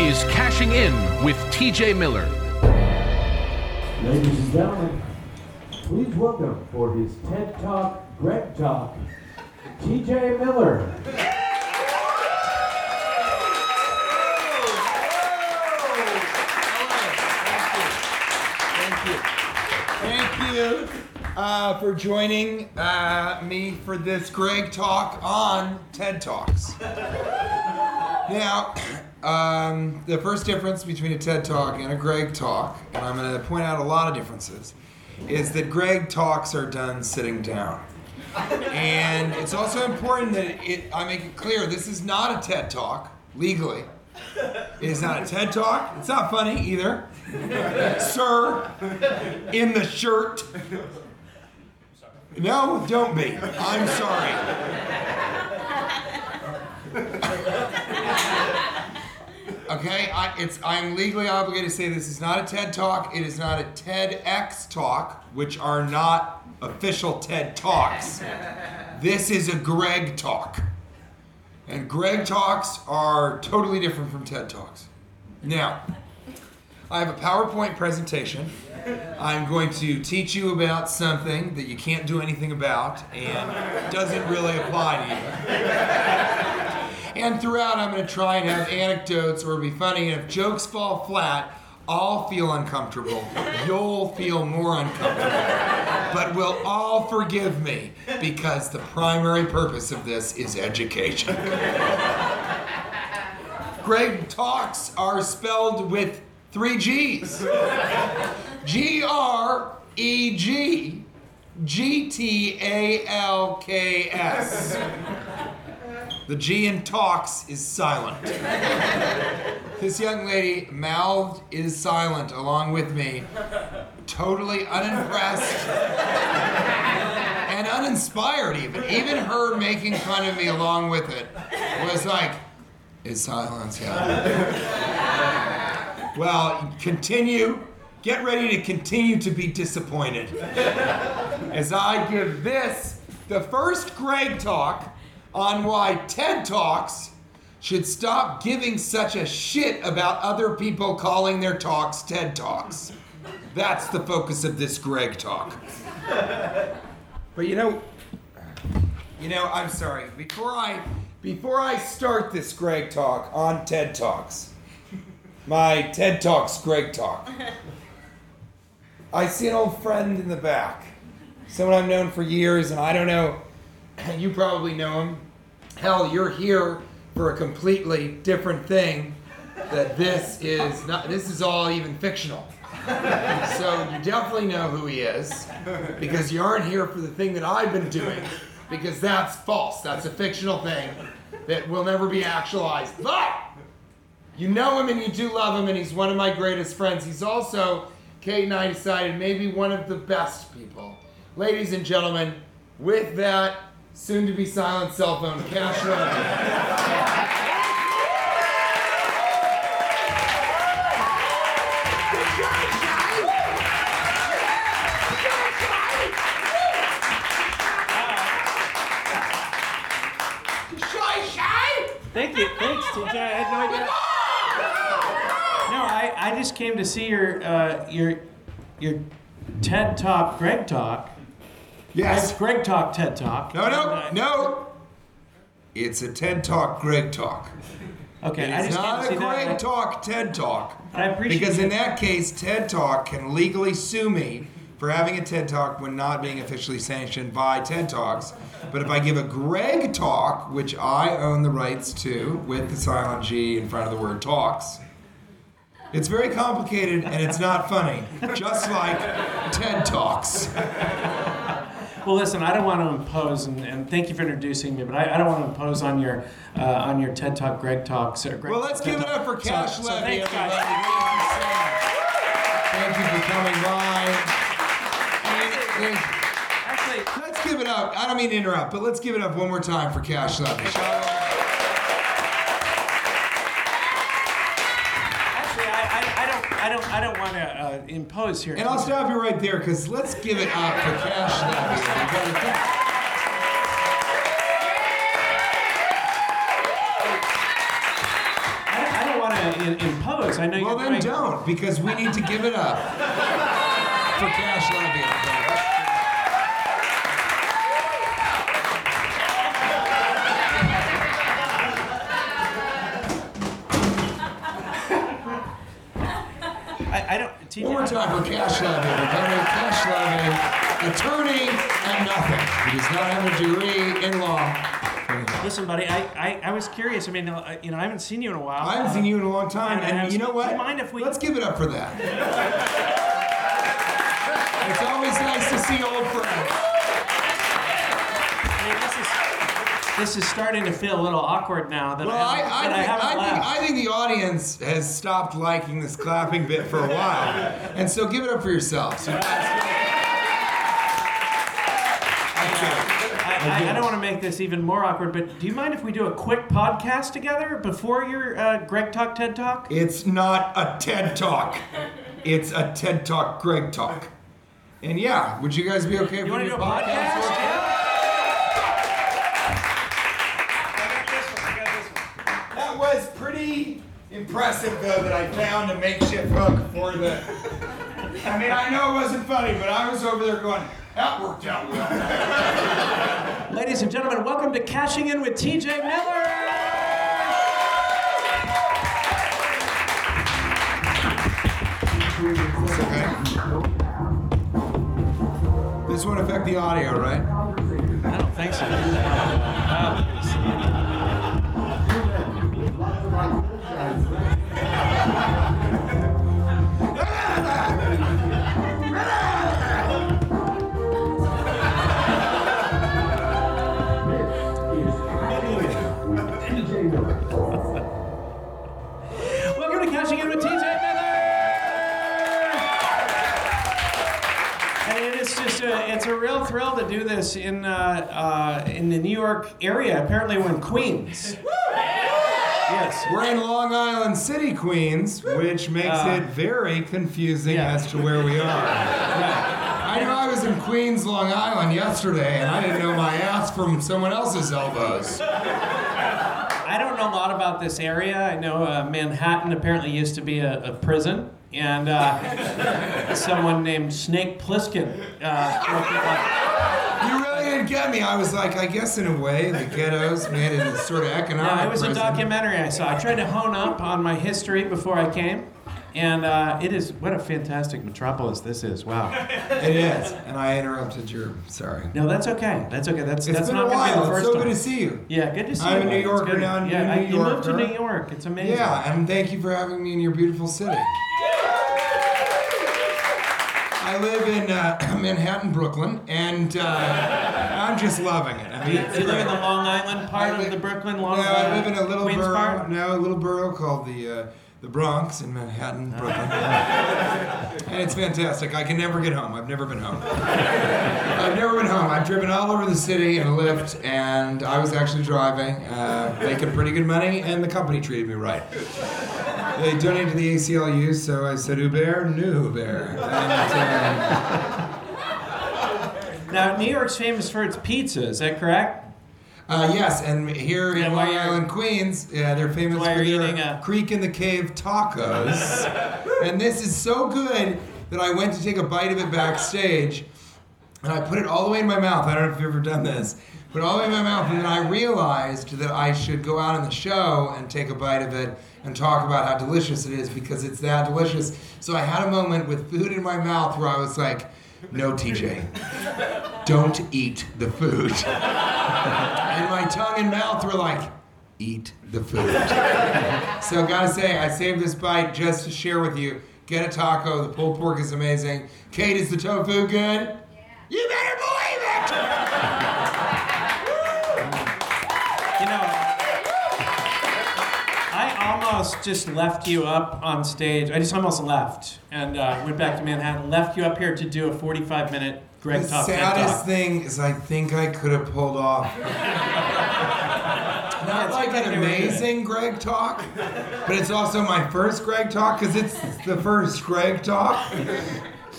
is Cashing In with TJ Miller. Ladies and gentlemen, please welcome for his TED Talk, Greg Talk, TJ Miller. Thank you uh, for joining uh, me for this Greg Talk on TED Talks. now, um, the first difference between a TED Talk and a Greg Talk, and I'm going to point out a lot of differences, is that Greg Talks are done sitting down. And it's also important that it, I make it clear this is not a TED Talk, legally. It is not a TED Talk. It's not funny either. Sir, in the shirt. No, don't be. I'm sorry. Okay, I, it's I'm legally obligated to say this is not a TED Talk. It is not a TEDx Talk, which are not official TED Talks. This is a Greg Talk. And Greg Talks are totally different from TED Talks. Now, I have a PowerPoint presentation. I'm going to teach you about something that you can't do anything about and doesn't really apply to you. And throughout, I'm going to try and have anecdotes or be funny. And if jokes fall flat, I'll feel uncomfortable. You'll feel more uncomfortable. But we'll all forgive me because the primary purpose of this is education. Greg Talks are spelled with three G's G R E G G T A L K S. The G in talks is silent. This young lady mouthed is silent along with me, totally unimpressed and uninspired even. Even her making fun of me along with it was like, is silence, yeah. Well, continue. Get ready to continue to be disappointed. As I give this, the first Greg talk on why TED Talks should stop giving such a shit about other people calling their talks TED Talks. That's the focus of this Greg talk. But you know, you know, I'm sorry. Before I before I start this Greg talk on TED Talks, my TED Talks Greg talk, I see an old friend in the back, someone I've known for years, and I don't know. You probably know him. Hell, you're here for a completely different thing. That this is not. This is all even fictional. So you definitely know who he is because you aren't here for the thing that I've been doing because that's false. That's a fictional thing that will never be actualized. But you know him and you do love him, and he's one of my greatest friends. He's also, Kate and I decided, maybe one of the best people. Ladies and gentlemen, with that soon to be silent cell phone Cash Levy. Thank you. Thanks, TJ. I had no idea. No, I, I just came to see your uh, your your TED Talk, Greg Talk, Yes. Greg, Greg Talk, TED Talk. No, no, no. It's a TED Talk, Greg Talk. Okay, I It's just not a Greg that. Talk, TED Talk. I appreciate Because in that case, TED Talk can legally sue me for having a TED Talk when not being officially sanctioned by TED Talks. But if I give a Greg Talk, which I own the rights to with the silent G in front of the word talks, it's very complicated and it's not funny, just like TED Talks. Well, listen, I don't want to impose, and, and thank you for introducing me, but I, I don't want to impose on your uh, on your TED Talk, Greg Talks. Greg Well, let's TED give it up for So- Cash so Levy, thanks, guys. everybody. Thank you for coming by. Actually, Let's give it up. I don't mean to interrupt, but let's give it up one more time for Cash Levy. I, don't, I don't, want to uh, impose here. And I'll stop you right there because let's give it up for Cash everybody. I don't, I don't want to impose. I know Well, you're then doing- don't because we need to give it up for Cash Levy. everybody. I, One more time for Cash Levy. everybody. Cash Levy, attorney and nothing. He does not have a degree in law. Listen, buddy, I, I, I was curious. I mean, uh, you know, I haven't seen you in a while. I haven't seen you in a long time, And and you know what? mind if we- Let's give it up for that. it's always nice to see old friends. I mean, this is starting to feel a little awkward now that Well, I, I, I, that I, think, haven't I, think. I think the audience has stopped liking this clapping bit for a while, and so give it up for yourselves. I, I, I don't want to make this even more awkward, but do you mind if we do a quick podcast together before your uh, Greg Talk TED Talk? It's not a TED Talk. It's a TED Talk Greg Talk. And yeah, would you guys be okay if You we do a podcast? Yeah. Pretty impressive, though, that I found a makeshift hook for the. I mean, I know it wasn't funny, but I was over there going, that worked out well. Ladies and gentlemen, welcome to Cashing In with TJ Miller. Okay. This won't affect the audio, right? I don't think so. Uh, thrill to do this in uh, uh, in the New York area. Apparently, we're in Queens. Yes. We're in Long Island City, Queens, which makes Uh, it very confusing yeah. as to where we are. I knew I was in Queens, Long Island yesterday, and I didn't know my ass from someone else's elbows. I don't know a lot about this area. I know uh, Manhattan apparently used to be a, a prison, and uh, someone named Snake Plissken. Uh, broke it up. You really didn't get me. I was like, I guess in a way, the ghettos made it a sort of economic. No, it was a documentary I saw. I tried to hone up on my history before I came, and uh, it is what a fantastic metropolis this is. Wow. It is, and I interrupted your. Sorry. No, that's okay. That's okay. That's It's that's been not a going to be while. the It's first so time. good to see you. Yeah, good to see you. I'm you. a New It's Yorker now, Yeah, a I- New you moved to New York. It's amazing. Yeah, and thank you for having me in your beautiful city. I live in uh, Manhattan, Brooklyn, and uh, I'm just loving it. I mean, you, live in the Long Island part of the Brooklyn Long Island. No, I live in a little Queens borough. part? No, a little borough called the uh, the Bronx in Ah. Manhattan, Brooklyn. and it's fantastic. I can never get home. I've never been home. I've never been home. I've driven all over the city in a Lyft, and I was actually driving, uh, making pretty good money, and the company treated me right. They donated to the ACLU, so I said Uber, new Uber. And, uh, Now, New York's famous for its pizza. Is that correct? Uh, yes, and here in Long Island, Queens, yeah, they're famous for their a- Creek and the Cave tacos. and this is so good that I went to take a bite of it backstage, and I put it all the way in my mouth. I don't know if you've ever done this. Put it all the in my mouth, and then I realized that I should go out on the show and take a bite of it and talk about how delicious it is because it's that delicious. So I had a moment with food in my mouth where I was like, no, TJ, don't eat the food. and my tongue and mouth were like, eat the food. so gotta say, I saved this bite just to share with you. Get a taco. The pulled pork is amazing. Kate, is the tofu good? Yeah. You better believe it. almost just left you up on stage. I just almost left and uh, went back to Manhattan, left you up here to do a 45 minute Greg The Talk. TED saddest Talk. thing is, I think I could have pulled off. Not like an amazing Greg talk, but it's also my first Greg talk because it's the first Greg talk.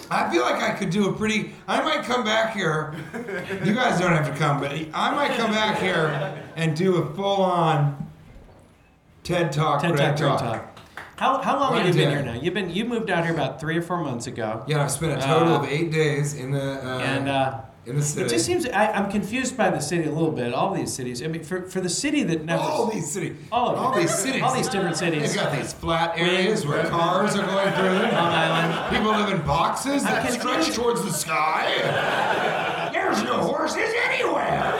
I feel like I could do a pretty. I might come back here. You guys don't have to come, but I might come back here and do a full-on TED talk. TED Greg Talk, Talk. How, how long One have you been day. here now? You've been you moved out here about three or four months ago. Yeah, I've spent a total Uh, of eight days in the uh, And uh, in the city. it just seems I, I'm confused by the city a little bit. All these cities. I mean, for, for the city that never. all these cities. All all these cities. All these different cities. They've got these flat areas where cars are going through them. Long Island. People live in boxes that stretch towards the sky. There's no horses anywhere.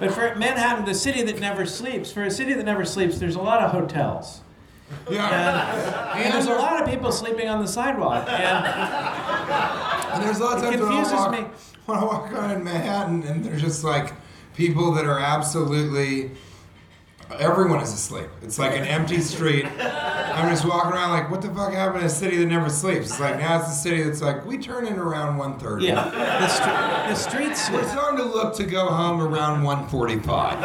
But for Manhattan, the city that never sleeps, for a city that never sleeps, there's a lot of hotels. Yeah. And there's a lot of people sleeping on the sidewalk. And And there's a lot of It times when I walk, me. when I walk around in Manhattan and there's just like people that are absolutely everyone is asleep. It's like an empty street. I'm just walking around like, what the fuck happened to a city that never sleeps? It's like now it's a city that's like, we turn in around 1.30. yeah, the, str- the streets. We're starting to look to go home around 145.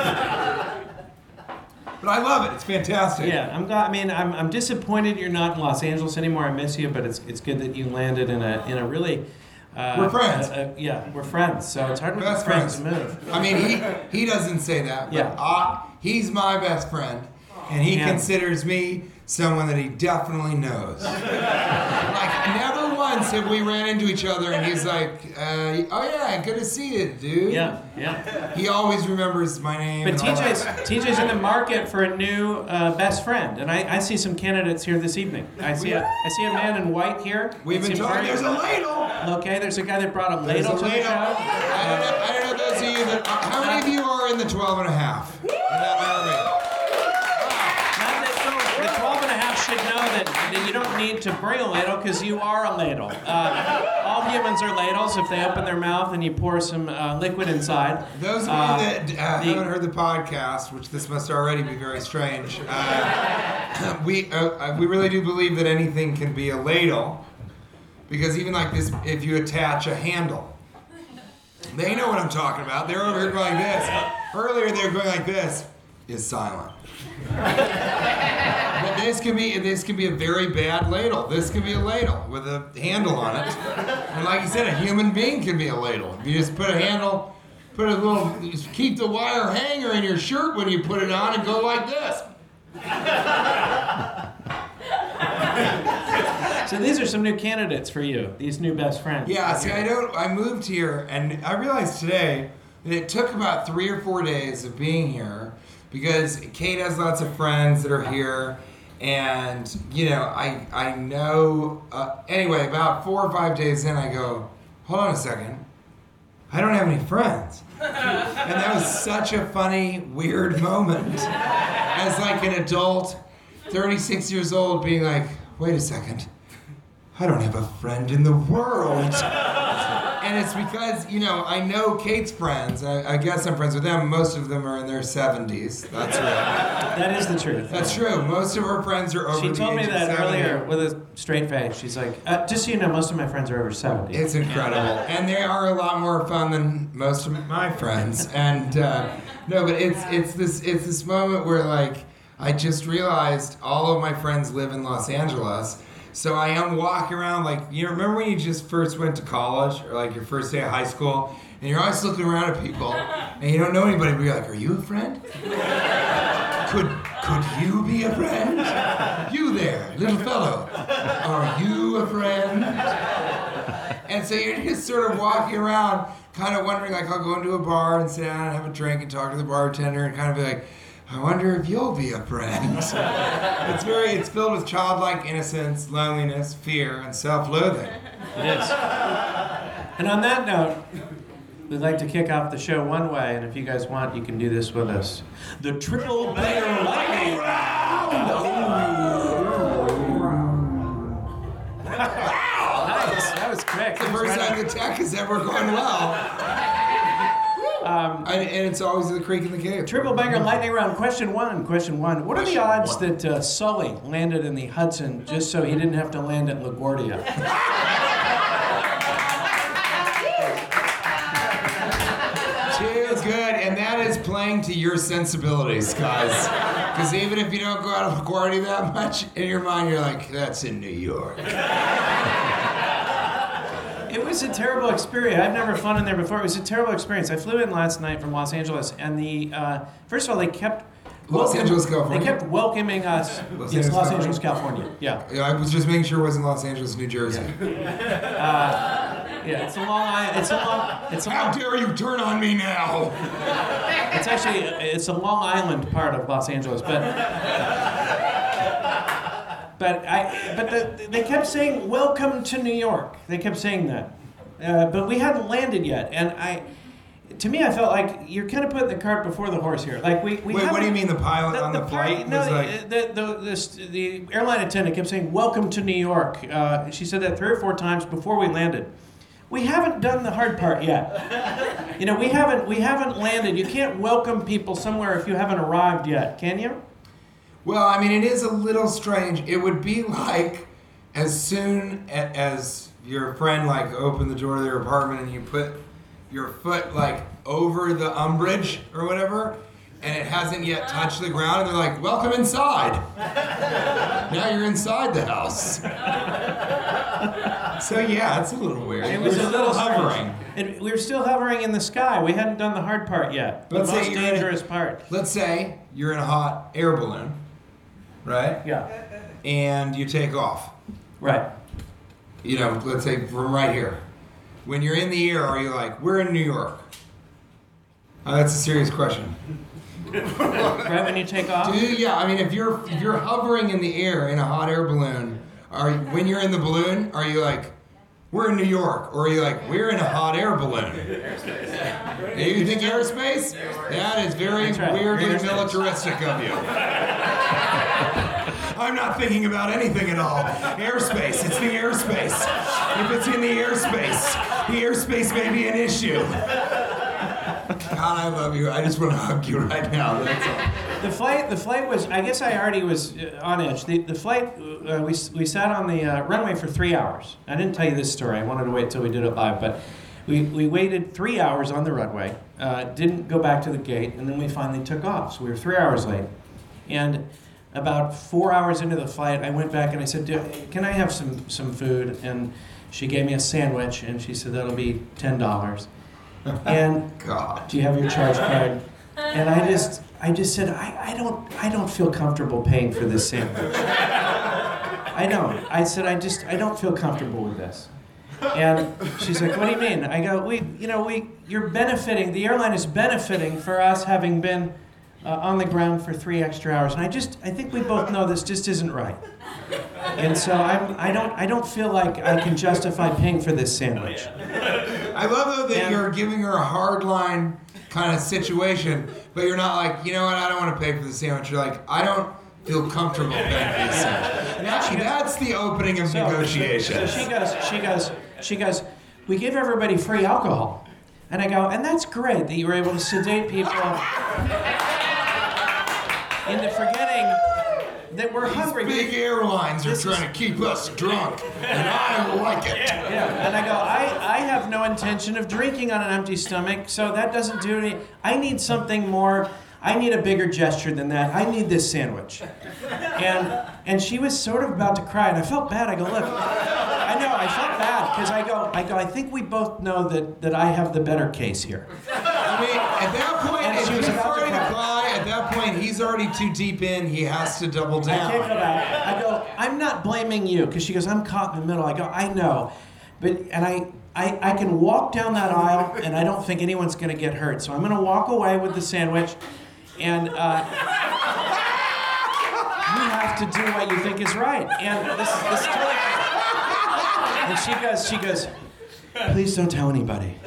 but I love it. It's fantastic. Yeah, I'm. glad- I mean, I'm, I'm disappointed you're not in Los Angeles anymore. I miss you, but it's it's good that you landed in a in a really. Uh, We're friends. uh, uh, yeah, we're friends. So it's hard Best friends friends. to move. I mean, he he doesn't say that, but Yeah. I, he's my best friend, and he Yeah. considers me someone that he definitely knows. like never once have we ran into each other, and he's like, uh, "Oh yeah, good to see you, dude." Yeah, yeah. He always remembers my name. But TJ's. TJ's in the market for a new uh, best friend, and I, I see some candidates here this evening. I see a I see a man in white here. We've been talking. There's a ladle. Okay, there's a guy that brought a There's ladle a to the ladle. show. I don't know. I don't know those of you that. how many of you are in the 12 and a half? In that army? Now that- The 12 and a half should know that, that you don't need to bring a ladle because you are a ladle. Uh, all humans are ladles if they open their mouth and you pour some uh, liquid inside. Those of Uh, you that uh, the- haven't heard the podcast, which this must already be very strange, uh, we uh, we really do believe that anything can be a ladle, because even like this, if you attach a handle, they know what I'm talking about. They're over here going like this. Earlier they were going like this. Is silent. But this can be this can be a very bad ladle. This can be a ladle with a handle on it. And like you said, a human being can be a ladle. You just put a handle, put a little, keep the wire hanger in your shirt when you put it on, and go like this. So these are some new candidates for you, these new best friends. Yeah. See, I don't. I moved here, and I realized today that it took about three or four days of being here because Kate has lots of friends that are here. And you know, I I know. Uh, anyway, about four or five days in, I go, hold on a second. I don't have any friends. and that was such a funny, weird moment. As like an adult, 36 years old, being like, wait a second. I don't have a friend in the world. And it's because, you know, I know Kate's friends. I, I guess I'm friends with them. Most of them are in their 70s. That's right. That is the truth. That's true. Most of her friends are over She told me that earlier with a straight face. She's like, uh, just so you know, most of my friends are over 70. It's incredible, and they are a lot more fun than most of my friends. And uh, no, but it's it's this it's this moment where like I just realized all of my friends live in Los Angeles. So I am walking around like you remember when you just first went to college or like your first day of high school and you're always looking around at people and you don't know anybody but you're like, Are you a friend? Could could you be a friend? You there, little fellow. Are you a friend? And so you're just sort of walking around, kind of wondering, like, I'll go into a bar and sit down and have a drink and talk to the bartender and kind of be like, I wonder if you'll be a friend. it's very, it's filled with childlike innocence, loneliness, fear, and self-loathing. It is. And on that note, we'd like to kick off the show one way, and if you guys want, you can do this with us. The Triple Banger Lightning Round! nice, that was quick. The first time the tech has ever gone well. And, and it's always the Creek and the Cave. Triple Banger Lightning Round. Question one. Question one. What are the odds that uh, Sully landed in the Hudson just so he didn't have to land at LaGuardia? Too good, and that is playing to your sensibilities, guys. Because even if you don't go out of LaGuardia that much, in your mind you're like, that's in New York. It was a terrible experience. I've never flown in there before. It was a terrible experience. I flew in last night from Los Angeles, and the uh, first of all, they kept Los Angeles, California? They kept welcoming us. Los yes, Angeles, Los Angeles, California. Yeah, Yeah, I was just making sure it wasn't Los Angeles, New Jersey. yeah. It's a long. i- It's a long. It's a How long. dare you turn on me now? It's actually it's a Long Island part of Los Angeles, but but I but the, they kept saying welcome to New York. They kept saying that, uh, but we hadn't landed yet, and I. To me, I felt like you're kind of putting the cart before the horse here. Like we, we Wait, what do you mean the pilot on the, part- flight no, was like? the, the, this, the airline attendant kept saying, Welcome to New York. Uh, she said that three or four times before we landed. We haven't done the hard part yet. You know, we haven't we haven't landed. You can't welcome people somewhere if you haven't arrived yet, can you? Well, I mean, it is a little strange. It would be like as soon as your friend like opened the door to their apartment and you put your foot like over the umbrage or whatever, and it hasn't yet touched the ground, and they're like, "Welcome inside." now you're inside the house. so yeah, it's a little weird. It was We're a little hovering. And we were still hovering in the sky. We hadn't done the hard part yet. The Let's say most you're in- dangerous part. Let's say you're in a hot air balloon, right? Yeah. And you take off. Right. you know, let's say from right here. When you're in the air, are you like, we're in New York? Uh, that's a serious question. Right when you take off. Do you, yeah, I mean, if you're if you're hovering in the air in a hot air balloon, are when you're in the balloon, are you like, we're in New York, or are you like, we're in a hot air balloon? Airspace. You think airspace? That is very That's right. weirdly militaristic of you. I'm not thinking about anything at all. Airspace, it's the airspace. If it's in the airspace, the airspace may be an issue. God, I love you. I just want to hug you right now. That's all. The flight, the flight was. I guess I already was uh, on edge. The, the flight, uh, we, we sat on the uh, runway for three hours. I didn't tell you this story. I wanted to wait till we did it live, but we, we waited three hours on the runway. Uh, didn't go back to the gate, and then we finally took off. So we were three hours late, and about four hours into the flight, I went back and I said, "Do- "Can I have some some food?" And she gave me a sandwich, and she said, "That'll be ten dollars." And God. do you have your charge card? And I just, I just said, I, I don't, I don't feel comfortable paying for this sandwich. I don't. I said, I just, I don't feel comfortable with this. And she's like, What do you mean? I go, We, you know, we, you're benefiting. The airline is benefiting for us having been uh, on the ground for three extra hours. And I just, I think we both know this just isn't right. And so I'm, I don't, I don't feel like I can justify paying for this sandwich. I love though that Yeah. you're giving her a hard line kind of situation, but you're not like, you know what, I don't want to pay for the sandwich. You're like, I don't feel comfortable paying for the sandwich. That, that's the opening of So- negotiations. So she goes, she goes, she goes, we give everybody free alcohol. And I go, and that's great that you were able to sedate people into forgetting that we're hungry. Big airlines are This trying to keep us drunk, and I like it. Yeah, and I go, I, I have no intention of drinking on an empty stomach, so that doesn't do any. I need something more. I need a bigger gesture than that. I need this sandwich. And and she was sort of about to cry, and I felt bad. I go, look, I know I felt bad because I go, I go, I think we both know that that I have the better case here. I mean, at that point, And if she was he's about to starting to cry. cry, at that point, he's already too deep in. He has to double I can't go down. back. I go, I'm not blaming you because she goes, I'm caught in the middle. I go, I know, but and I. I, I can walk down that aisle and I don't think anyone's going to get hurt. So I'm going to walk away with the sandwich and uh, you have to do what you think is right. And this, this and she goes, she goes, please don't tell anybody.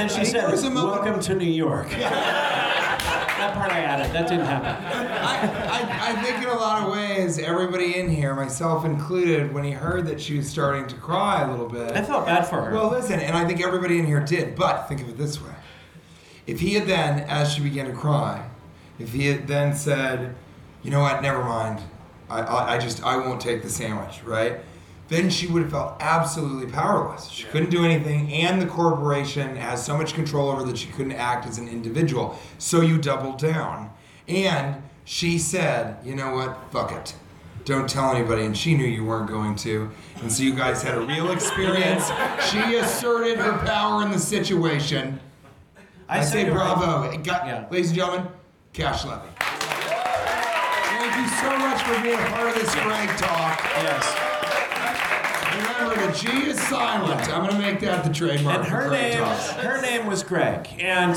Then she said, there was a moment- welcome to New York. that part I added. That didn't happen. I, I, I think in a lot of ways, everybody in here, myself included, when he heard that she was starting to cry a little bit. I felt bad for her. Well, listen, and I think everybody in here did, but think of it this way. If he had then, as she began to cry, if he had then said, you know what, never mind, I, I, I just, I won't take the sandwich, right? Then she would have felt absolutely powerless. She couldn't do anything, and the corporation has so much control over that she couldn't act as an individual. So you doubled down. And she said, you know what, fuck it. Don't tell anybody, and she knew you weren't going to. And so you guys had a real experience. She asserted her power in the situation. I, said say bravo. Got- Yeah. Ladies and gentlemen, Cash Levy. Thank you so much for being a part of this Greg Talk. Yes. The G is silent. I'm going to make that the trademark And her name, her name was Greg. And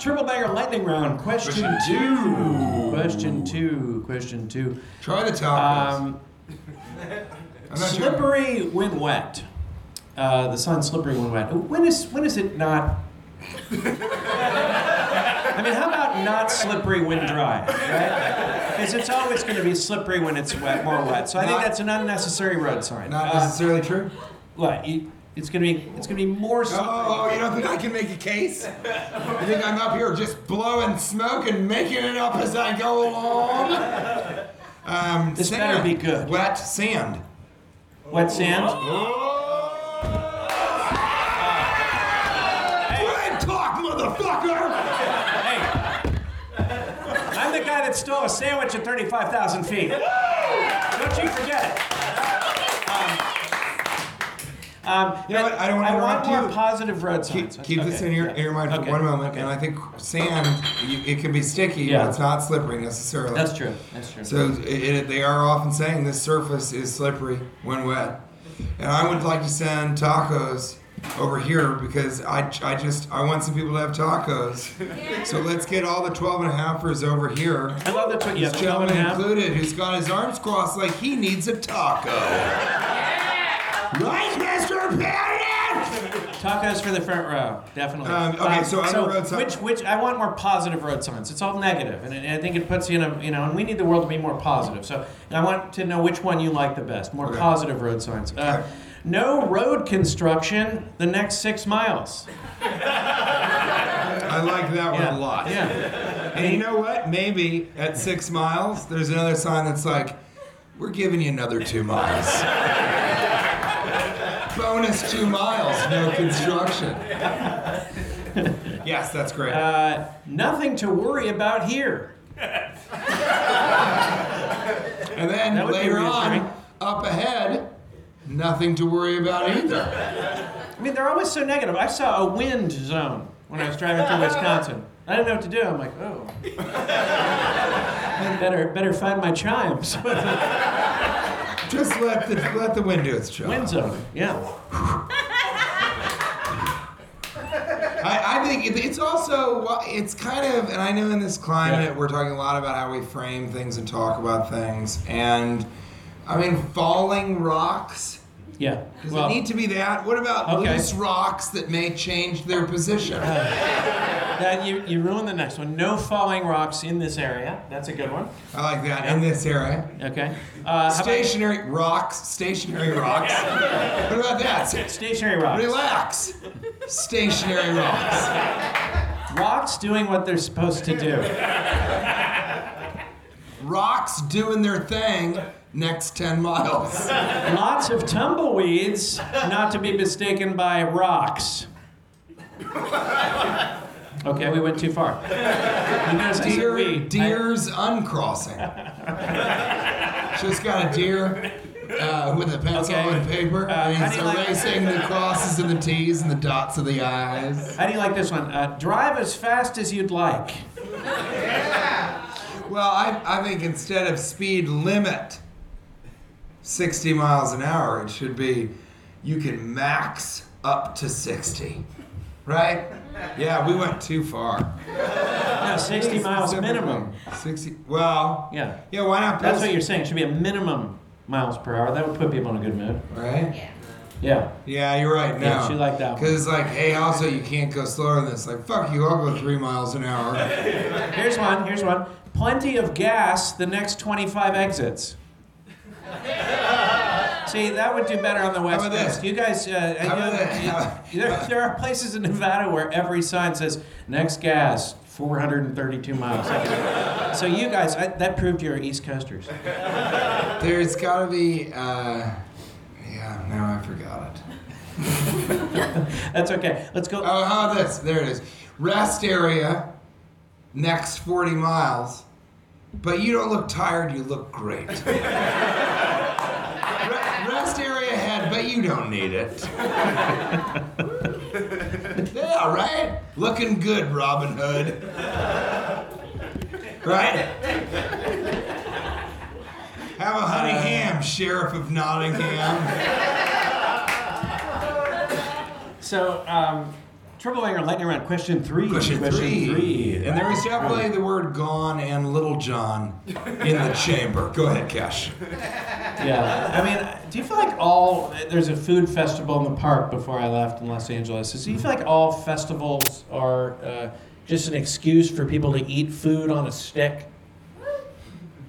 triple banger lightning round. Question two. Question two. Question two. Try the top. Um, I'm sure. slippery when wet. Uh, the sun slippery when wet. When is when is it not? I mean, how about not slippery when dry, right? Because it's always going to be slippery when it's wet, more wet. So I think Not- that's an unnecessary road sign. Not Uh, necessarily true. what? You, it's going to be it's going to be more slippery. Oh, you don't think I can make a case? You think I'm up here just blowing smoke and making it up as I go along? Um, This better be good. Wet sand. Wet sand. Greg talk, motherfucker! Hey, I'm the guy that stole a sandwich at 35,000 feet. Don't you forget it. Um, um, You know what? I don't wanna I want more you. positive road Keep, signs. keep this Okay, in your, yeah. your mind for Okay, one moment, and I think sand, you, it can be sticky, Yeah. but it's not slippery necessarily. That's true. That's true. So it, it, they are often saying this surface is slippery when wet. And I would like to send tacos over here because I, I just I want some people to have tacos. So let's get all the 12 and a halfers over here. I love the tw- yeah, This 12 and a gentleman half. included who's got his arms crossed like he needs a taco. Right, Mr. Patton? Tacos for the front row, definitely. Um, okay, so other road which which I want more positive road signs. It's all negative, and I I think it puts you in a you know, and we need the world to be more positive. So I want to know which one you like the best. More Okay. positive road signs. Uh, Okay. No road construction the next six miles. I like that one Yeah, a lot. Yeah. And you know what? Maybe at six miles, there's another sign that's like, we're giving you another two miles. Bonus two miles, no construction. yes, that's great. Uh, nothing to worry about here. and then that would be later on, up ahead, nothing to worry about either. I mean, they're always so negative. I saw a wind zone when I was driving through Wisconsin. I didn't know what to do. I'm like, oh. better, better find my chimes. Just let the let the wind do its job. wind zone, yeah. I, I think it, it's also it's kind of, and I know in this climate Yeah. we're talking a lot about how we frame things and talk about things, and I mean falling rocks. Yeah. Does Well, it need to be that? What about Okay. loose rocks that may change their position? that you, you ruined the next one. No falling rocks in this area. That's a good one. I like that in this area. Okay. Uh, how about Stationary rocks, stationary rocks. what about that? stationary rocks. Relax. Stationary rocks. Rocks doing what they're supposed to do. Rocks doing their thing, next 10 miles. Lots of tumbleweeds, not to be mistaken by rocks. Okay, we went too far. I Deer, we. deer's uncrossing. Just got a deer uh, with a pencil Okay. and paper. Uh, and he's you like- erasing the crosses and the T's and the dots of the I's. How do you like this one? Uh, drive as fast as you'd like. Well, I, I think instead of speed limit 60 miles an hour, it should be you can max up to 60. Right? Yeah, we went too far. No, 60 miles minimum. 60. Well, Yeah. yeah, why not? That's what you're saying. It should be a minimum miles per hour. That would put people in a good mood. Right? Yeah. Yeah, Yeah, you're right. No. Yeah, she liked that one. Because it's like, hey, also you can't go slower than this. Like, fuck you, I'll go three miles an hour. Here's one. Here's one. Plenty of gas the next 25 exits. See, that would do better on the west coast. You guys, uh, I How know, you- there, there are places in Nevada where every sign says next gas 432 miles. So you guys, I, that proved you're East Coasters. There's gotta be, uh, yeah, now I forgot it. That's okay. Let's go. Oh, how about this? There it is. Rest area, next 40 miles, but you don't look tired, you look great. Rest area ahead, but you don't need it. yeah, right? Looking good, Robin Hood. Right? Have a honey ham, Sheriff of Nottingham. So, um, Triple Banger Lightning Round, question three. Question three. And there definitely the word gone and Little John in the chamber. Go ahead, Cash. Yeah, I mean, do you feel like all there's a food festival in the park before I left in Los Angeles? Do you feel like all festivals are uh, just an excuse for people to eat food on a stick?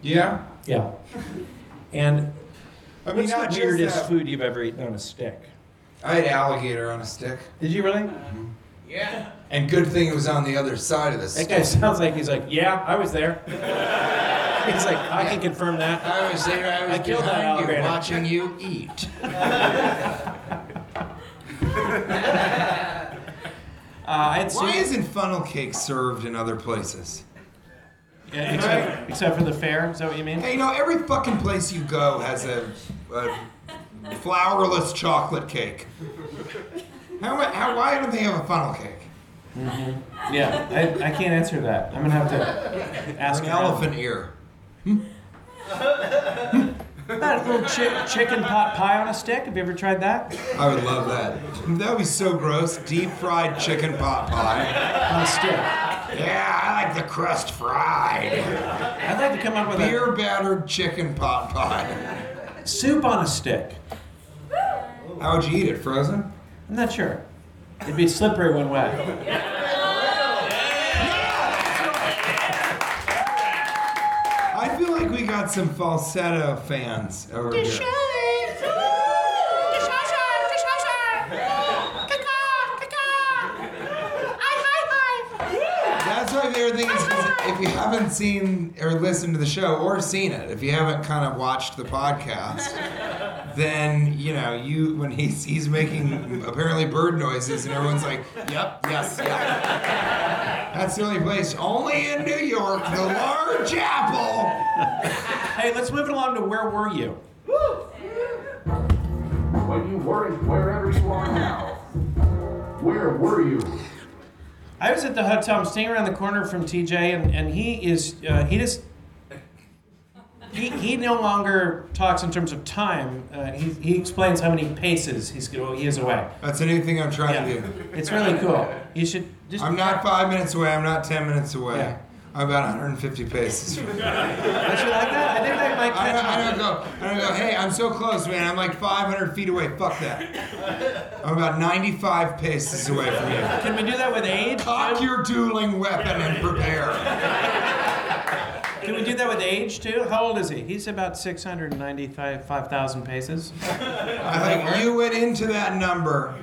Yeah? Yeah. And I mean, what's not the just weirdest that. food you've ever eaten on a stick? I had alligator on a stick. Did you really? And good thing it was on the other side of the That stick. guy sounds like he's like, yeah, I was there. he's like, I can confirm that. I was there, I was I killed that behind you alligator. watching you eat. Uh, I had Why seen, isn't funnel cake served in other places? yeah, except, except for the fair. Is that what you mean? Hey, you know, every fucking place you go has a, a flourless chocolate cake. How, how, why don't they have a funnel cake? Mm-hmm. Yeah, I, I can't answer that. I'm gonna have to ask An around. elephant ear. Hmm? That little chi- chicken pot pie on a stick. Have you ever tried that? I would love that. That would be so gross. Deep fried chicken pot pie. On a stick. Yeah, I like the crust fried. I'd like to come up with Beer battered chicken pot pie. soup on a stick. How would you eat it? Frozen? I'm not sure. It'd be slippery when wet. I feel like we got some falsetto fans over here. That's my favorite thing is 'cause if you haven't seen or listened to the show or seen it, if you haven't kind of watched the podcast, then you know you when he's he's making apparently bird noises and everyone's like, "Yep, yes, yeah." That's the only place, only in New York, the Large Apple. Hey, let's move it along to where were you? When you weren't wherever you are now, where were you? I was at the hotel. I'm staying around the corner from TJ, and, and he is uh, he just he, he no longer talks in terms of time. Uh, he, he explains how many paces he's he is away. That's a new thing I'm trying to do. it's really cool. You should just. I'm not five minutes away. I'm not ten minutes away. Yeah. I'm about 150 paces. Don't you like that? I think that might I catch don't, I on. don't go. I don't go. Hey, I'm so close, man. I'm like 500 feet away. Fuck that. I'm about 95 paces away from you. Can we do that with age? Cock your dueling weapon and prepare. Can we do that with age too? How old is he? He's about 695,000 paces. I think you went into that number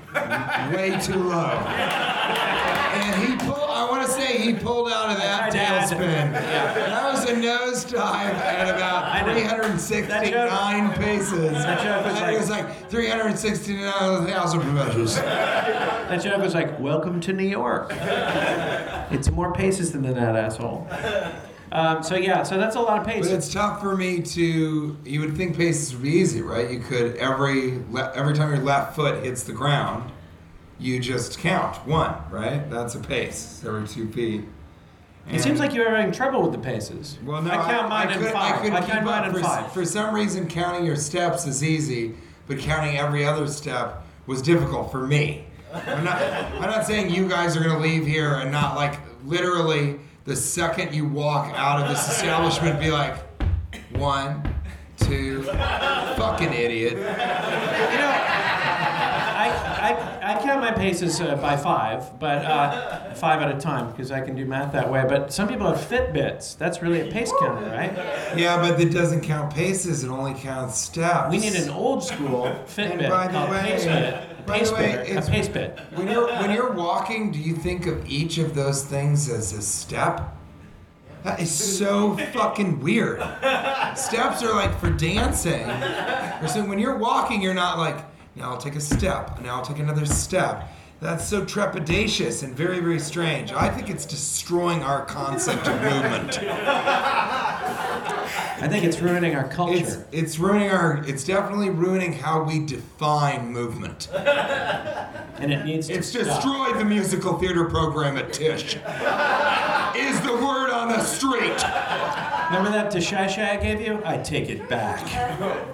way too low. And he pulled. I want to say he pulled out of that I tried to- tailspin. Yeah. That was a nosedive at about I know. 369 paces. that joke was like- it was like 369,000 measures. That joke was like, "Welcome to New York." it's more paces than that, asshole. Um, so yeah, so that's a lot of pace. But it's tough for me to. You would think paces would be easy, right? You could every le- every time your left foot hits the ground, you just count one, right? That's a pace every two feet. It seems like you're having trouble with the paces. Well, no, I count mine I in could, five. I could keep count mine in For, five. for some reason, counting your steps is easy, but counting every other step was difficult for me. I'm not, I'm not saying you guys are going to leave here and not like literally the second you walk out of this establishment be like, one, two, fucking idiot. You know, I, I, I count my paces uh, by five, but uh, five at a time because I can do math that way. But some people have Fitbits. That's really a pace counter, right? Yeah, but it doesn't count paces, it only counts steps. We need an old school Fitbit by the called way-. By the way, PaceBit. A it's- PaceBit. When you're when you're walking, do you think of each of those things as a step? That is so fucking weird. Steps are like for dancing. Or so when you're walking, you're not like, now I'll take a step, now I'll take another step. That's so trepidatious and very, very strange. I think it's destroying our concept of movement. I think it's ruining our culture. It's it's ruining our it's definitely ruining how we define movement. and it needs to It's stop. destroyed the musical theater program at Tisch. Is the word on the street? Remember that to Shy Shy I gave you? I take it back.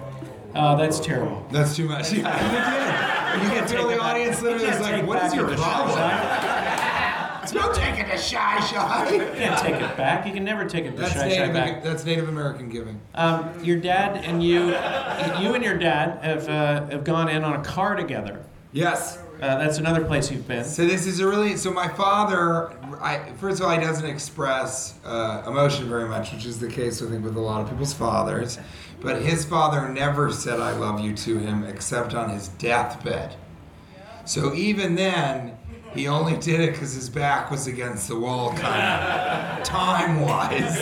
Oh, that's terrible. That's too much. Yeah, you did. You can feel take the audience literally is like, what is your problem? Shy. Don't take it to Shy Shy. You can't take it back. You can never take it to That's Shy Shy Native, back. that's Native American giving. Um, your dad and you, you and your dad have uh, have gone in on a car together. Yes. Uh, that's another place you've been. So this is a really so my father. I, first of all, he doesn't express uh, emotion very much, which is the case I think with a lot of people's fathers. But his father never said "I love you" to him except on his deathbed. So even then, he only did it because his back was against the wall, kind of time wise.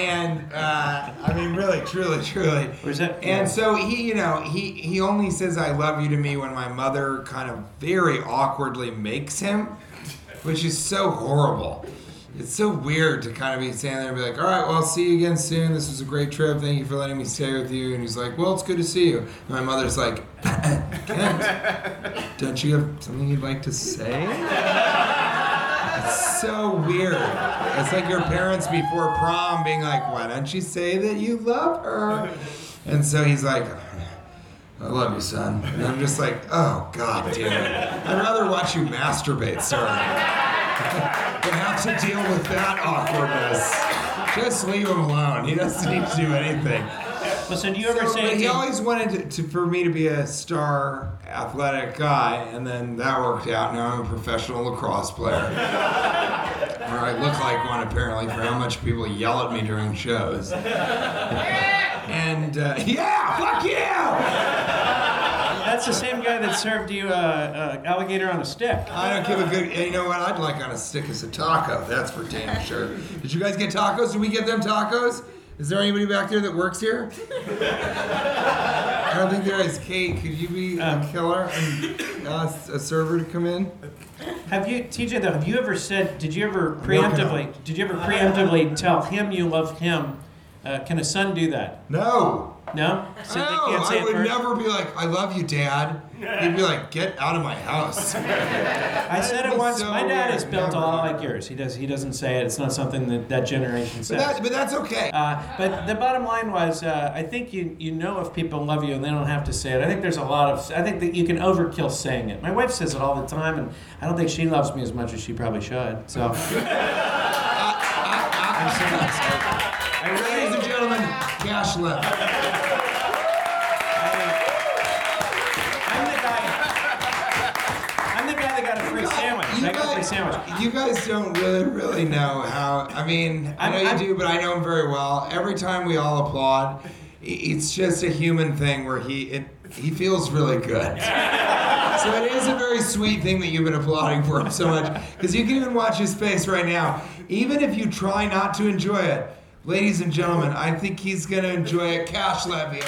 And uh, I mean, really, truly, truly. Was that- And so he, you know, he he only says "I love you" to me when my mother kind of very awkwardly makes him, which is so horrible. It's so weird to kind of be standing there and be like, "All right, well, I'll see you again soon. This was a great trip. Thank you for letting me stay with you." And he's like, "Well, it's good to see you." And my mother's like, "Kent, don't you have something you'd like to say?" It's so weird. It's like your parents before prom being like, why don't you say that you love her? And so he's like, I love you, son. And I'm just like, oh, god damn it. I'd rather watch you masturbate, sir, than have to deal with that awkwardness. Just leave him alone. He doesn't need to do anything. Listen, do you ever So, say he always wanted to, to, for me to be a star athletic guy, and then that worked out. Now I'm a professional lacrosse player. or I look like one, apparently, for how much people yell at me during shows. and uh, yeah, fuck yeah! That's the same guy that served you uh, uh, alligator on a stick. I don't give a good. You know what? I'd like on a stick as a taco. That's for damn sure. Did you guys get tacos? Did we get them tacos? Is there anybody back there that works here? I don't think there is. Kate, could you be a killer and ask a server to come in? Have you, TJ? Though, have you ever said? Did you ever preemptively? Did you ever preemptively tell him you love him? Uh, can a son do that? No. No. So they no, can't say I it would first? never be like, I love you, Dad. He'd be like, get out of my house. I said it once. so My dad weird. is built a Never. lot like yours. He does. He doesn't say it. It's not something that that generation But, says. that, but that's okay. Uh, but the bottom line was, uh, I think you you know if people love you and they don't have to say it. I think there's a lot of. I think that you can overkill saying it. My wife says it all the time, and I don't think she loves me as much as she probably should. So I'm this. I Ladies and gentlemen, cash left. You I got a free guys, sandwich. you guys don't really, really know how. I mean, I I'm- know you I'm- do, but I know him very well. Every time we all applaud, it's just a human thing where he it, he feels really good. So it is a very sweet thing that you've been applauding for him so much. Because you can even watch his face right now. Even if you try not to enjoy it, ladies and gentlemen, I think he's going to enjoy it. Cash Levy.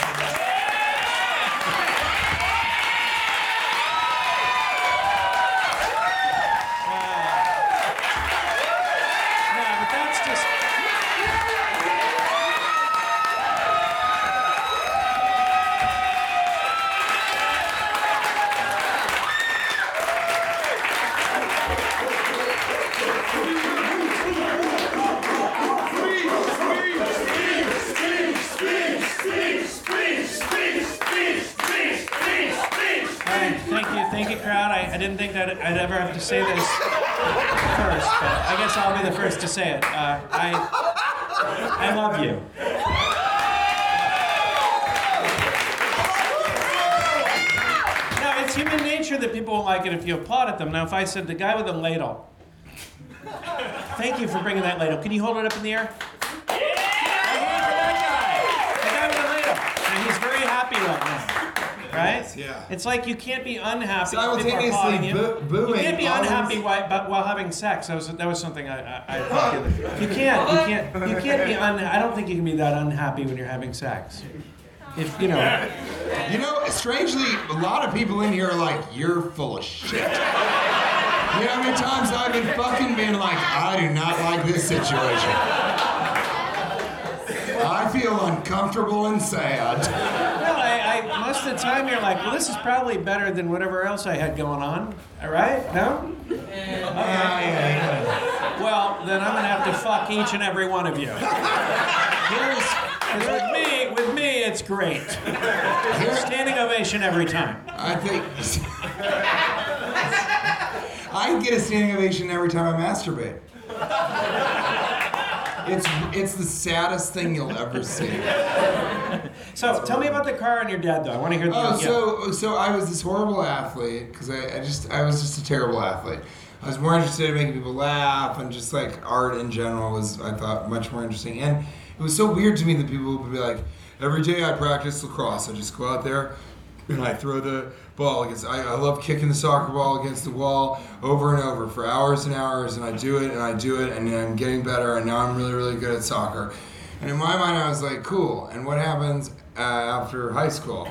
Didn't think that I'd ever have to say this first, but I guess I'll be the first to say it. Uh, I, I love you. Now, it's human nature that people won't like it if you applaud at them. Now, if I said the guy with the ladle, thank you for bringing that ladle. Can you hold it up in the air? Yeah! The guy with the ladle. And he's very happy right now. Right? Yeah. It's like you can't be unhappy. if people are applauding Simultaneously you. boo- booing. You can't be unhappy while, but while having sex. That was that was something I I, I thought the other- You can't you can't you can't be un. I don't think you can be that unhappy when you're having sex. If you know. You know, strangely, a lot of people in here are like, you're full of shit. You know how many times I've been fucking being like, I do not like this situation. I feel uncomfortable and sad. I, most of the time you're like, well, this is probably better than whatever else I had going on. All right? No? Yeah, yeah, yeah. Well, then I'm gonna have to fuck each and every one of you. Here's, with me, with me, it's great. Standing ovation every time. I think. I get a standing ovation every time I masturbate. It's it's the saddest thing you'll ever see. So tell me about the car and your dad, though. I want to hear the. Oh, so so I was this horrible athlete because I, I just I was just a terrible athlete. I was more interested in making people laugh and just like art in general was I thought much more interesting. And it was so weird to me that people would be like, every day I practice lacrosse. I just go out there and I throw the ball against. I, I love kicking the soccer ball against the wall over and over for hours and hours, and I do it and I do it, and I'm getting better, and now I'm really really good at soccer. And in my mind, I was like, cool. And what happens uh, after high school?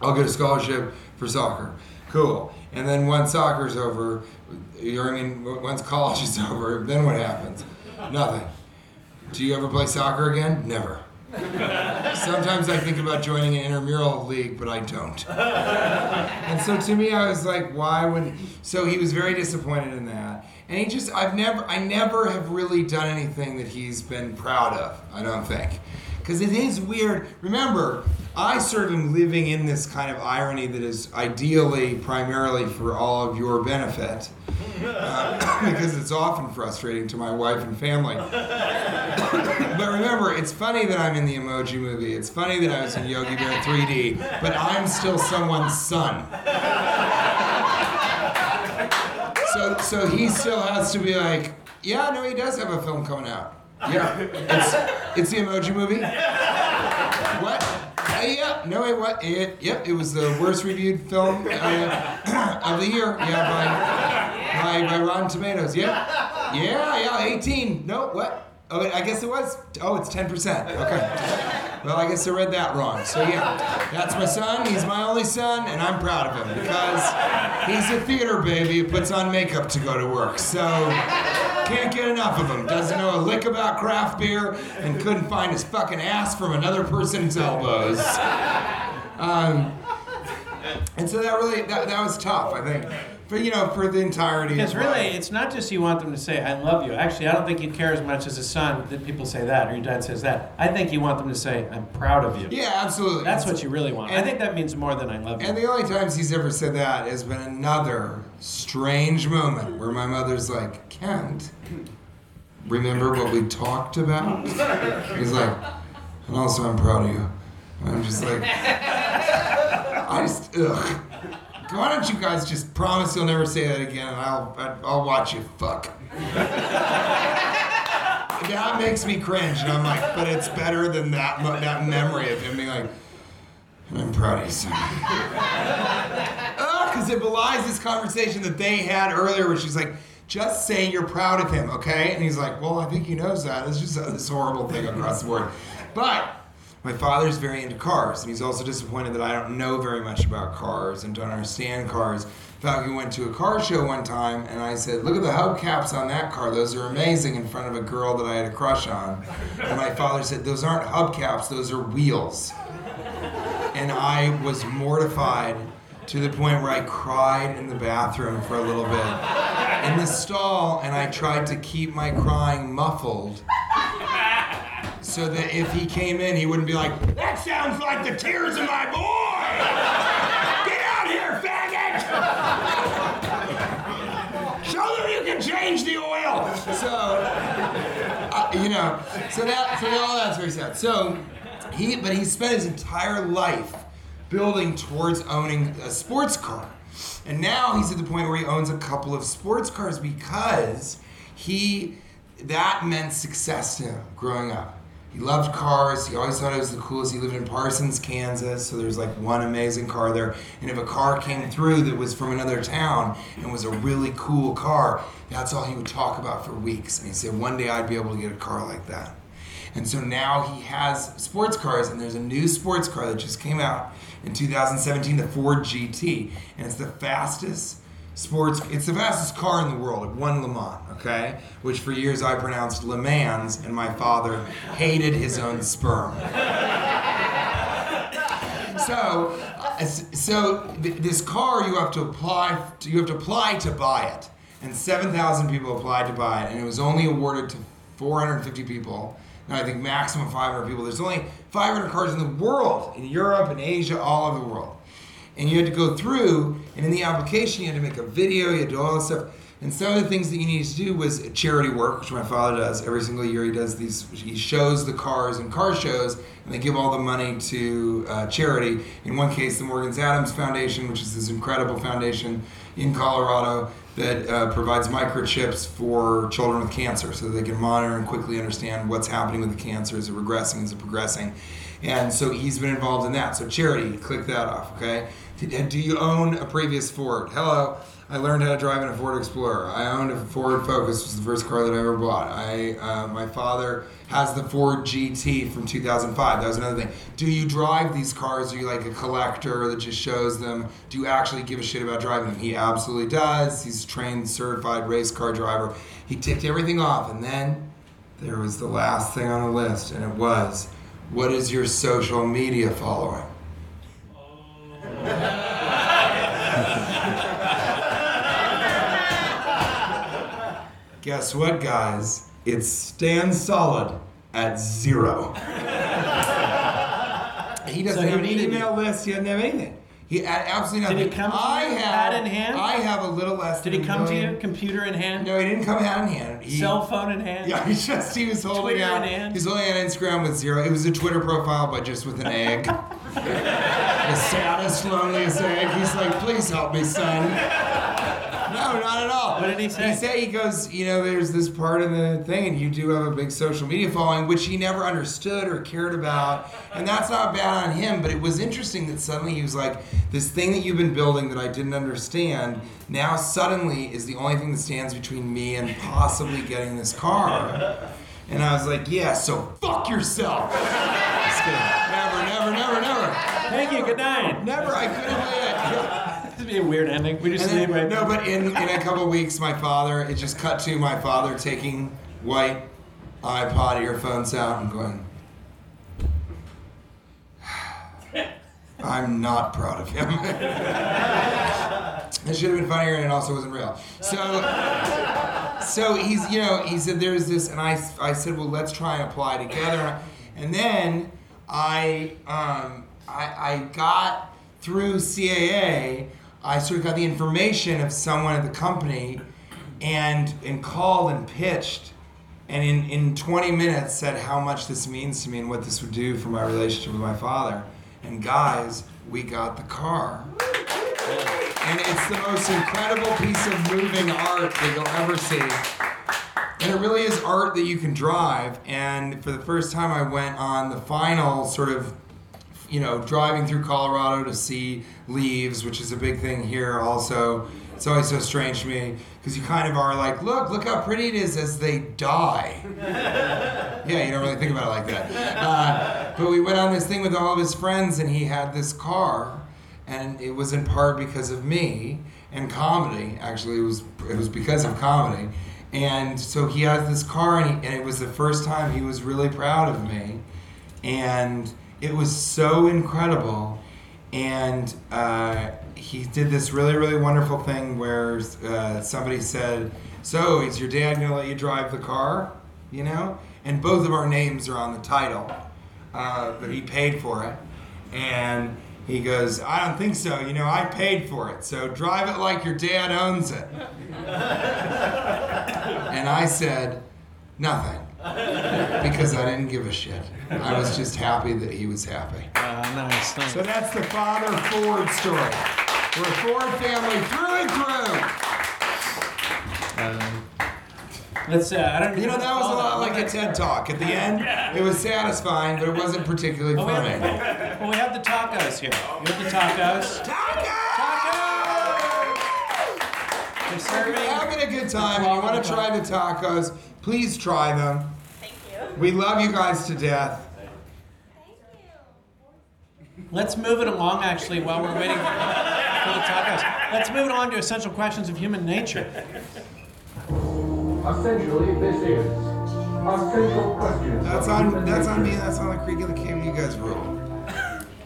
I'll get a scholarship for soccer. Cool. And then once soccer's over, or I mean, once college is over, then what happens? Nothing. Do you ever play soccer again? Never. Sometimes I think about joining an intramural league, but I don't. And so to me, I was like, why would? So he was very disappointed in that, and he just, I've never, I never have really done anything that he's been proud of. I don't think, because it is weird. Remember, I sort of living in this kind of irony that is ideally, primarily for all of your benefit, uh, because it's often frustrating to my wife and family. But remember, it's funny that I'm in the emoji movie. It's funny that I was in Yogi Bear 3D, but I'm still someone's son. So, so he still has to be like, yeah, no, he does have a film coming out. Yeah, it's it's the Emoji Movie. Uh, yeah, no, wait, what? It, yep, it was the worst reviewed film uh, of the year. Yeah, by, by by Rotten Tomatoes. Yeah, yeah, yeah. 18. No, what? Oh, I guess it was. Oh, it's 10%. Okay. Well, I guess I read that wrong. So yeah, that's my son. He's my only son, and I'm proud of him because he's a theater baby who puts on makeup to go to work. So can't get enough of him. Doesn't know a lick about craft beer and couldn't find his fucking ass from another person's elbows. Um, and so that really that, that was tough, I think. But you know, for the entirety Because really, it's not just you want them to say, I love you. Actually, I don't think you care as much as a son that people say that or your dad says that. I think you want them to say, I'm proud of you. Yeah, absolutely. That's what you really want. I think that means more than I love you. And the only times he's ever said that has been another strange moment where my mother's like, Kent, remember what we talked about? He's like, and also I'm proud of you. And I'm just like, I just, ugh. Why don't you guys just promise you'll never say that again and I'll, I'll watch you fuck. that makes me cringe and I'm like, but it's better than that, that memory of him being like, I'm proud of you, son. Because it belies this conversation that they had earlier where she's like, just say you're proud of him, okay? And he's like, well, I think he knows that. It's just this horrible thing across the board. But my father's very into cars, and he's also disappointed that I don't know very much about cars and don't understand cars. In fact, we went to a car show one time, and I said, "Look at the hubcaps on that car; those are amazing." In front of a girl that I had a crush on, and my father said, "Those aren't hubcaps; those are wheels." And I was mortified to the point where I cried in the bathroom for a little bit in the stall, and I tried to keep my crying muffled so that if he came in, he wouldn't be like, That sounds like the tears of my boy! Get out here, faggot! Show them you can change the oil! So, uh, you know, so that, so all that's very sad. So, he, but he spent his entire life building towards owning a sports car. And now he's at the point where he owns a couple of sports cars because he, that meant success to him growing up. He loved cars. He always thought it was the coolest. He lived in Parsons, Kansas, so there's like one amazing car there. And if a car came through that was from another town and was a really cool car, that's all he would talk about for weeks. And he said, one day I'd be able to get a car like that. And so now he has sports cars, and there's a new sports car that just came out in 2017, the Ford GT, and it's the fastest sports. It's the fastest car in the world. It won Le Mans, okay? Which for years I pronounced Le Mans, and my father hated his own sperm. so, uh, so th- this car you have to apply. To, you have to apply to buy it, and 7,000 people applied to buy it, and it was only awarded to 450 people. I think maximum 500 people. There's only 500 cars in the world, in Europe and Asia, all over the world. And you had to go through, and in the application, you had to make a video, you had to do all this stuff. And some of the things that you needed to do was charity work, which my father does every single year. He does these, he shows the cars and car shows, and they give all the money to uh, charity. In one case, the Morgan's Adams Foundation, which is this incredible foundation in Colorado that uh, provides microchips for children with cancer so they can monitor and quickly understand what's happening with the cancer. Is it regressing? Is it progressing? And so he's been involved in that. So charity, click that off, okay? Do you own a previous Ford? Hello. I learned how to drive in a Ford Explorer. I owned a Ford Focus, which was the first car that I ever bought. I, uh, my father has the Ford GT from 2005. That was another thing. Do you drive these cars? Are you like a collector that just shows them? Do you actually give a shit about driving them? He absolutely does. He's a trained, certified race car driver. He ticked everything off, and then there was the last thing on the list, and it was, what is your social media following? Guess what, guys? It stands solid at zero. he doesn't So he have an needed email list. He doesn't have anything. He had absolutely nothing. Did he come to I you, have, hat in hand? I have a little less. Did than he a come to million- you, computer in hand, No, he didn't come hand in hand. He, cell phone in hand? Yeah, he just he was holding Twitter out. in hand? He's holding out Instagram with zero. It was a Twitter profile, but just with an egg. the saddest, loneliest egg. He's like, please help me, son. No, not at all. What did he say? He said he goes, you know, there's this part in the thing, and you do have a big social media following, which he never understood or cared about, and that's not bad on him. But it was interesting that suddenly he was like, this thing that you've been building that I didn't understand, now suddenly is the only thing that stands between me and possibly getting this car. And I was like, yeah, so fuck yourself. Never, never, never, never. Thank you. Good night. Never, I couldn't believe it. Be a weird ending. We just And then- leave right no, but in, in a couple weeks, my father, it just cut to my father taking white iPod earphones out and going, I'm not proud of him. it should have been funnier and it also wasn't real. So, so he's, you know, he said there's this, and I, I said, well, let's try and apply together. And then I, um, I, I got through CAA, I sort of got the information of someone at the company and, and called and pitched and in, in 20 minutes said how much this means to me and what this would do for my relationship with my father. And guys, we got the car. And it's the most incredible piece of moving art that you'll ever see. And it really is art that you can drive. And for the first time, I went on the final sort of you know, driving through Colorado to see leaves, which is a big thing here also. It's always so strange to me because you kind of are like, look, look how pretty it is as they die. yeah, you don't really think about it like that. Uh, but we went on this thing with all of his friends, and he had this car, and it was in part because of me and comedy. Actually, it was it was because of comedy. And so he has this car, and, he, and it was the first time he was really proud of me, and it was so incredible. And uh, he did this really, really wonderful thing where uh, somebody said, "So, is your dad gonna let you drive the car?" You know, and both of our names are on the title, uh, but he paid for it, and he goes, "I don't think so. You know, I paid for it, so drive it like your dad owns it." and I said, "Nothing." because I didn't give a shit. I was just happy that he was happy. Uh, nice, nice. So that's the father Ford story. We're a Ford family through and through. Let's. Uh, I don't. You know, that was a lot like a TED talk. At the end, it was satisfying, but it wasn't particularly Oh, we funny. have, well, we have the tacos here. We have the tacos. They're If serving. you're having a good time and you want to try the tacos, please try them. Thank you. We love you guys to death. Let's move it along, actually, while we're waiting for the tacos. Let's move it along to essential questions of human nature. Essentially, this is Essential Questions. That's on. That's on me. That's on the Creek and the Cave. You guys rule.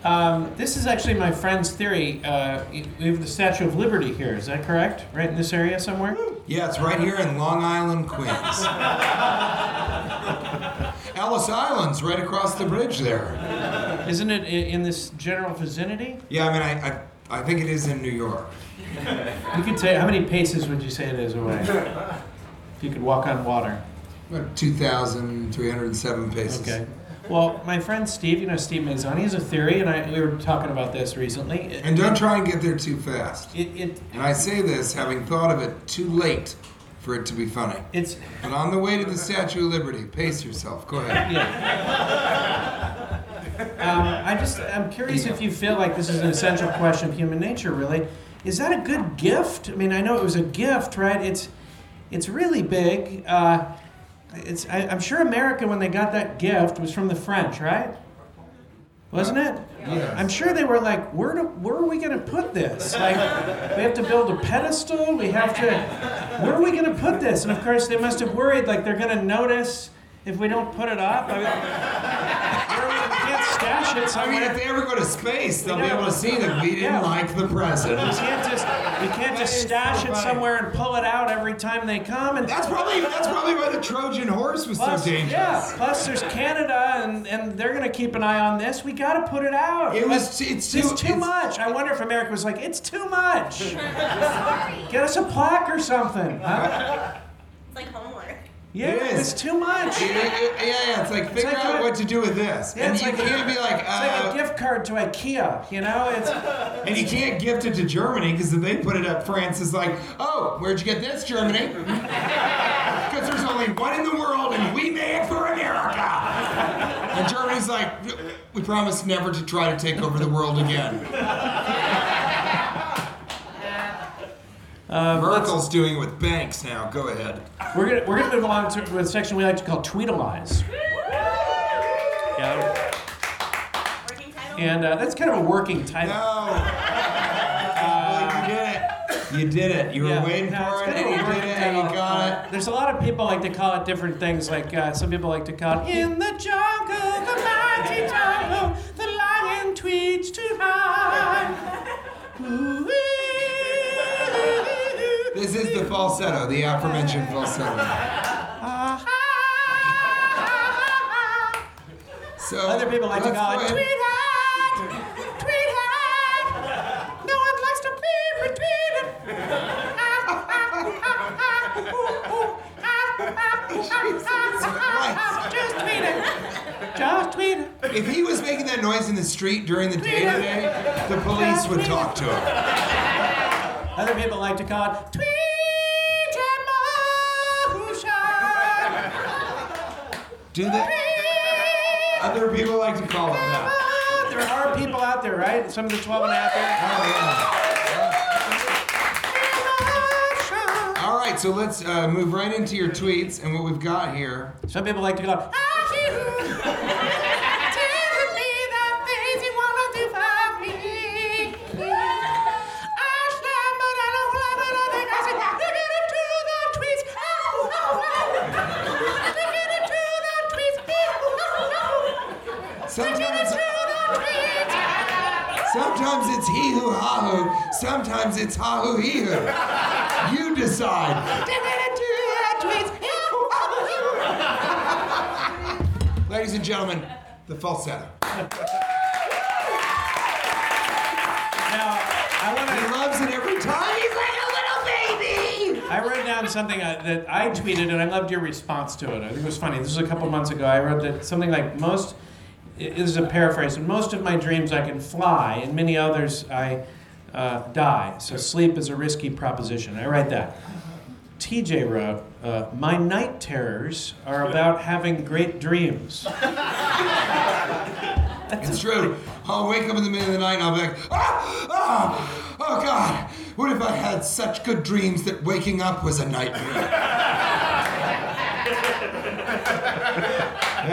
Um, this is actually my friend's theory. Uh, we have the Statue of Liberty here. Is that correct? Right in this area somewhere? Yeah, it's right here in Long Island, Queens. Ellis Island's right across the bridge there. Isn't it in this general vicinity? Yeah, I mean, I, I, I think it is in New York. You could say, how many paces would you say it is away? If you could walk on water. About 2,307 paces. Okay. Well, my friend Steve, you know Steve Mazzoni, has a theory, and I, we were talking about this recently. It, And don't try and get there too fast. it, it And I say this having thought of it too late for it to be funny. it's But on the way to the Statue of Liberty, pace yourself. Go ahead. yeah. Um, I just I'm curious if you feel like this is an essential question of human nature. Really, is that a good gift? I mean, I know it was a gift, right? It's it's really big. Uh, it's I, I'm sure America when they got that gift was from the French, right? Wasn't it? Yes. I'm sure they were like, where do, where are we going to put this? Like, we have to build a pedestal. We have to. Where are we going to put this? And of course, they must have worried like they're going to notice if we don't put it up. I mean, we, can't stash it I mean, if they ever go to space, they'll be know. able to see that we didn't Yeah. like the president. we can't just we can't just That is stash so it funny. somewhere and pull it out every time they come. And That's probably that's probably why the Trojan horse was plus, so dangerous. yeah. Plus, there's Canada, and and they're going to keep an eye on this. We got to put it out. It was it's too, It's too it's- much. I wonder if America was like, it's too much. Get us a plaque or something. Huh? It's like homework. Yeah, It is. it's too much. Yeah, yeah, yeah, it's like figure like out a- what to do with this, Yeah, and it's you like a- can't be like, It's like uh, a gift card to IKEA, you know? It's and you can't gift it to Germany because if they put it up, France is like, oh, where'd you get this, Germany? Because there's only one in the world, and we made it for America. And Germany's like, we promise never to try to take over the world again. Uh, Merkel's doing it with banks now. Go ahead. we're gonna we're gonna move along to, to a section we like to call tweetalize. Yeah, Working title? and uh, that's kind of a working title. No. you did it. You did it. You were Yeah, waiting no, for it, and you did it, and you got Uh, it. There's a lot of people like to call it different things. Like uh, some people like to call it "In the jungle, falsetto, the aforementioned falsetto. So Other people like to go it ahead. tweethead, tweethead. No one likes to be retweeted. Just tweet it. Just tweet it. If he was making that noise in the street during the day today, the police would talk to him. Other people like to call it tweet Do they? Other people like to call them that. there are people out there, right? Some of the 12 and a half there. All right, so let's uh, move right into your tweets and what we've got here. Some people like to go. Sometimes it's ha who. You decide. Ladies and gentlemen, the falsetto. Now, I want to. He loves it every time. He's like a little baby. I wrote down something uh, that I tweeted, and I loved your response to it. I think it was funny. This was a couple months ago. I wrote that something like most. This is a paraphrase. In most of my dreams, I can fly. and many others, I uh, die. So sleep is a risky proposition. I write that. TJ wrote, uh, "My night terrors are about having great dreams." It's true. I'll wake up in the middle of the night and I'll be like, ah, ah, oh God, what if I had such good dreams that waking up was a nightmare?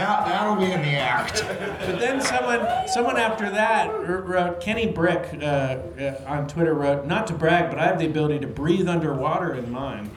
yeah, that'll be in the act. But then someone, someone after that wrote, Kenny Brick uh, uh, on Twitter wrote, not to brag, but I have the ability to breathe underwater in mine.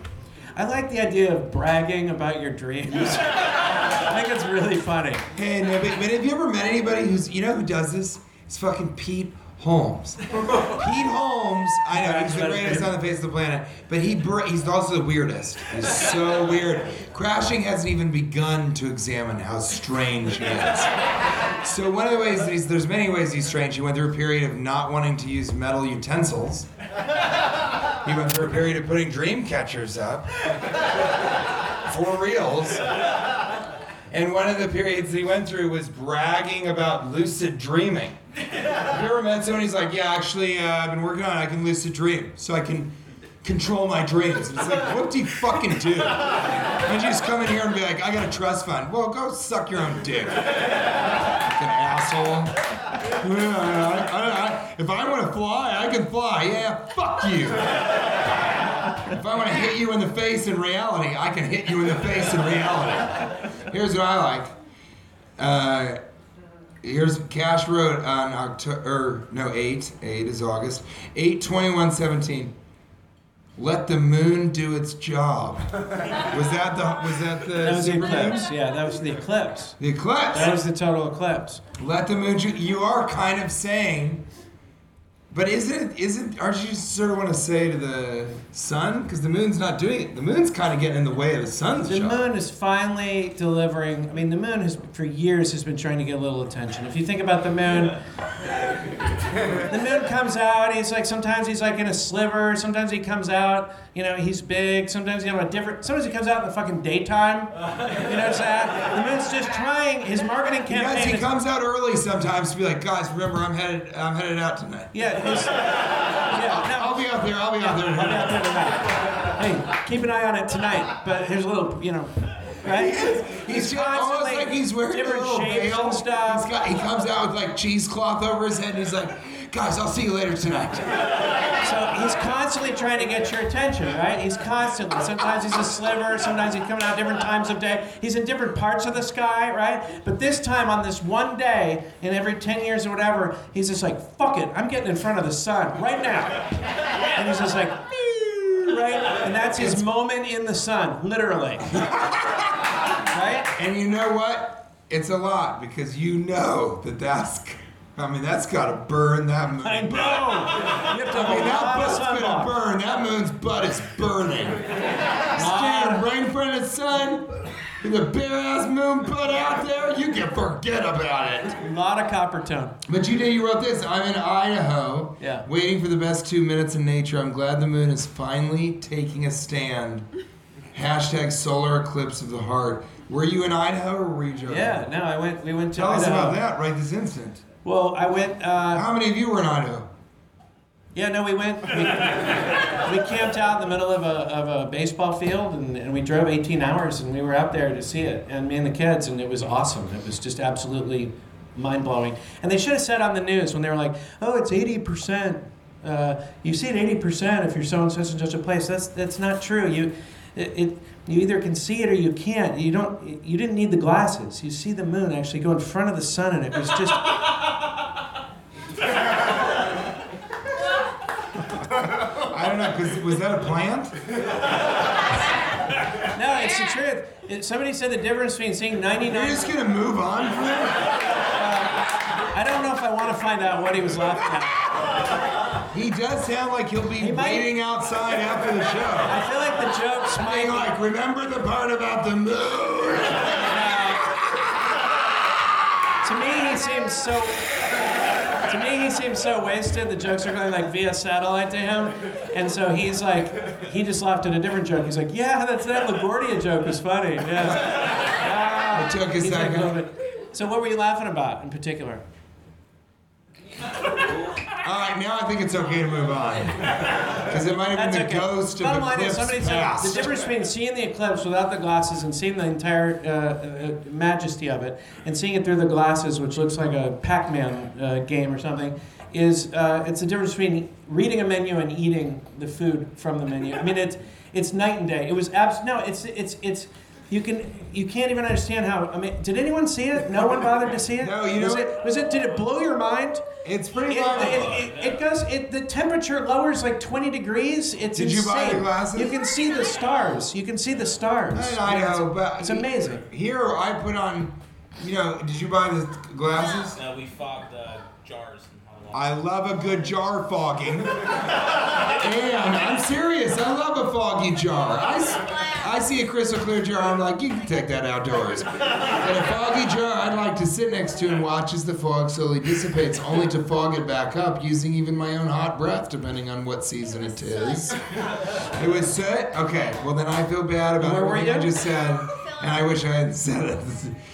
I like the idea of bragging about your dreams. I think it's really funny. Hey, no, but, but have you ever met anybody who's, you know who does this? It's fucking Pete Holmes. Pete Holmes, I know, he's the greatest on the face of the planet, but he br- he's also the weirdest. He's so weird. Crashing hasn't even begun to examine how strange he is. So one of the ways that he's, there's many ways he's strange. He went through a period of not wanting to use metal utensils. He went through a period of putting dream catchers up for reals. And one of the periods he went through was bragging about lucid dreaming. Ever met someone who's like, yeah, actually, uh, I've been working on it. I can lucid dream, so I can control my dreams. And it's like, what do you fucking do? And you just come in here and be like, I got a trust fund. Well, go suck your own dick. Fucking asshole. Yeah, I- I- I- if I want to fly, I can fly. Yeah, fuck you. If I want to hit you in the face in reality, I can hit you in the face in reality. Here's what I like. Uh, here's Cash wrote on October, or no, 8, 8 is August, 8 21 17. Let the moon do its job. Was that the was that the That was the eclipse. Yeah, that was the eclipse. The eclipse. That was the total eclipse. Let the moon. do- You are kind of saying, but isn't it? Isn't? Aren't you sort of want to say to the sun because the moon's not doing it? The moon's kind of getting in the way of the sun's The job. moon is finally delivering. I mean, the moon has, for years, has been trying to get a little attention. If you think about the moon, the moon comes out. He's like sometimes he's like in a sliver. Sometimes he comes out. You know, he's big. Sometimes he have a different. Sometimes he comes out in the fucking daytime. You notice that? The moon's just trying. His marketing Yes, campaign. he is- comes out early sometimes to be like, guys, remember I'm headed, I'm headed out tonight. Yeah. Yeah. No. I'll be out there. I'll be out there. I'll be out there tonight. Hey, keep an eye on it tonight. But here's a little, you know, right? He's just almost constantly like he's wearing a different little shapes veil. and stuff. He's got, he comes out with like cheesecloth over his head, and he's like, guys, I'll see you later tonight. So he's constantly trying to get your attention, right? He's constantly. Sometimes he's a sliver. Sometimes he's coming out different times of day. He's in different parts of the sky, right? But this time, on this one day, in every 10 years or whatever, he's just like, fuck it, I'm getting in front of the sun right now. And he's just like, right? And that's his moment in the sun, literally. right? And you know what? It's a lot because you know that that's. I mean, that's got to burn that moon. I know. butt. You have to I mean, that butt's gonna burn. That moon's butt is burning. Stand right in front of the sun with a bare ass moon butt out there, you can forget about it. A lot of Coppertone. But you did, you wrote this. I'm in Idaho, Yeah. waiting for the best two minutes in nature. I'm glad the moon is finally taking a stand. Hashtag solar eclipse of the heart. Were you in Idaho or were you joking? Yeah, no, I went. We went to. Tell us about that right this instant. Well, I went. Uh, How many of you were in Idaho? Yeah, no, we went. We, we camped out in the middle of a, of a baseball field, and, and we drove 18 hours, and we were out there to see it, and me and the kids, and it was awesome. It was just absolutely mind blowing. And they should have said on the news when they were like, "Oh, it's eighty percent. Uh, you see it eighty percent if you're so in such and such a place." That's that's not true. You it, it you either can see it or you can't. You don't. You didn't need the glasses. You see the moon actually go in front of the sun, and it was just. I don't know, was that a plant? No, it's the truth. It, somebody said the difference between seeing 99. You're just gonna move on from that? Uh, I don't know if I want to find out what he was laughing at. He does sound like he'll be He might- waiting outside after the show. I feel like the jokes might Being like, remember the part about the moon? To me, he seems so. To me, he seems so wasted. The jokes are going like via satellite to him, and so he's like, he just laughed at a different joke. He's like, "Yeah, that's that LaGuardia joke was funny." Yeah. Joke is He's like, guy? "Love it." So, what were you laughing about in particular? All right, now I think it's okay to move on. Because it might have That's been the okay. ghost of Bottom line is, Eclipse somebody said past. the difference between seeing the eclipse without the glasses and seeing the entire uh, uh, majesty of it, and seeing it through the glasses, which looks like a Pac-Man uh, game or something, is uh, it's the difference between reading a menu and eating the food from the menu. I mean, it's it's night and day. It was abs- no, it's it's it's. You can you can't even understand how. I mean, did anyone see it? No one bothered to see it. No, you was know- it was it? Did it blow your mind? It's pretty It, low. it, it, it goes. It, the temperature lowers like 20 degrees. It's Did you buy the glasses? You can see the stars. You can see the stars. I know, but it's amazing. Here I put on, you know, did you buy the glasses? Uh, we fogged the jars and hot water. I love a good jar fogging. and I'm serious, I love a foggy jar. I, I see a crystal clear jar, I'm like, you can take that outdoors. And a foggy jar, I'd like to sit next to and watch as the fog slowly dissipates, only to fog it back up using even my own hot breath, depending on what season it is. It was soot? Okay, well then I feel bad about Where were everything I you? just said, and I wish I had said it.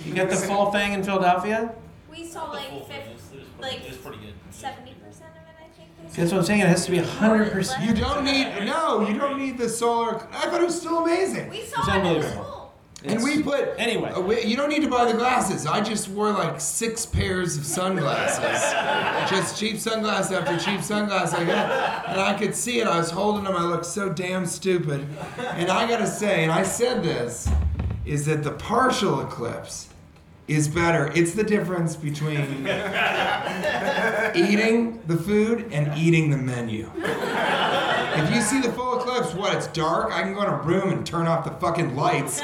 You get the full thing in Philadelphia. We saw like 50, It was, pretty, like it was pretty good. 70 percent of it, I think. they That's what I'm saying. It has to be 100. percent You don't need no. You don't need the solar. I thought it was still amazing. We saw It's it at unbelievable. school. And we put Anyway. uh, we- you don't need to buy the glasses. I just wore like six pairs of sunglasses, just cheap sunglasses after cheap sunglasses I got, and I could see it. I was holding them. I looked so damn stupid. And I gotta say, and I said this, is that the partial eclipse is better. It's the difference between eating the food and eating the menu. If you see the full eclipse, what? It's dark. I can go in a room and turn off the fucking lights,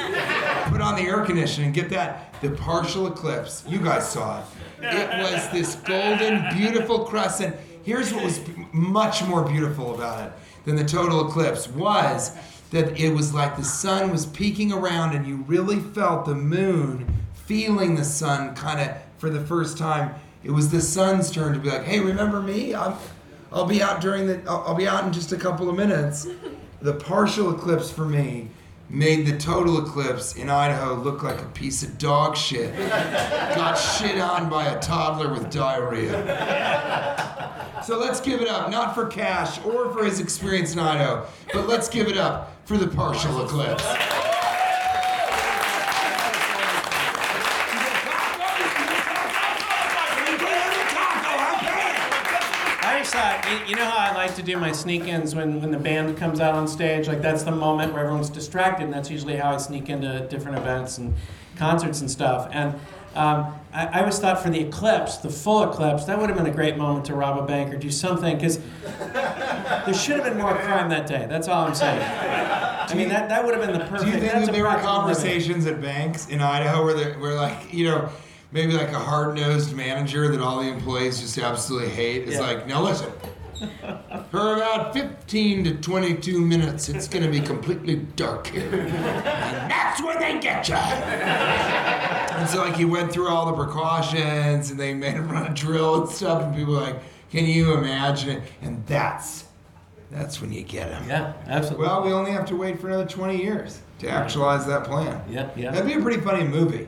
put on the air conditioning, get that. The partial eclipse. You guys saw it. It was this golden, beautiful crescent. Here's what was much more beautiful about it than the total eclipse was that it was like the sun was peeking around and you really felt the moon feeling the sun kind of for the first time. It was the sun's turn to be like, "Hey, remember me? I'm I'll be out during the. I'll, I'll be out in just a couple of minutes. The partial eclipse for me made the total eclipse in Idaho look like a piece of dog shit. Got shit on by a toddler with diarrhea. So let's give it up, not for Cash or for his experience in Idaho, but let's give it up for the partial eclipse. Thought, you- you know how I like to do my sneak-ins when, when the band comes out on stage? Like, that's the moment where everyone's distracted, and that's usually how I sneak into different events and concerts and stuff. And um, I, I always thought for the eclipse, the full eclipse, that would have been a great moment to rob a bank or do something, because there should have been more crime that day. That's all I'm saying. I mean, that, that would have been the perfect. Do you think that there were conversations at banks in Idaho where, they, where like, you know, maybe like a hard-nosed manager that all the employees just absolutely hate is Yeah. like, now listen, for about 15 to 22 minutes, it's going to be completely dark here. And that's where they get you. And so, like, he went through all the precautions and they made him run a drill and stuff. And people were like, can you imagine it? And that's, that's when you get him. Yeah, absolutely. Well, we only have to wait for another 20 years to actualize that plan. Yeah, yeah. That'd be a pretty funny movie.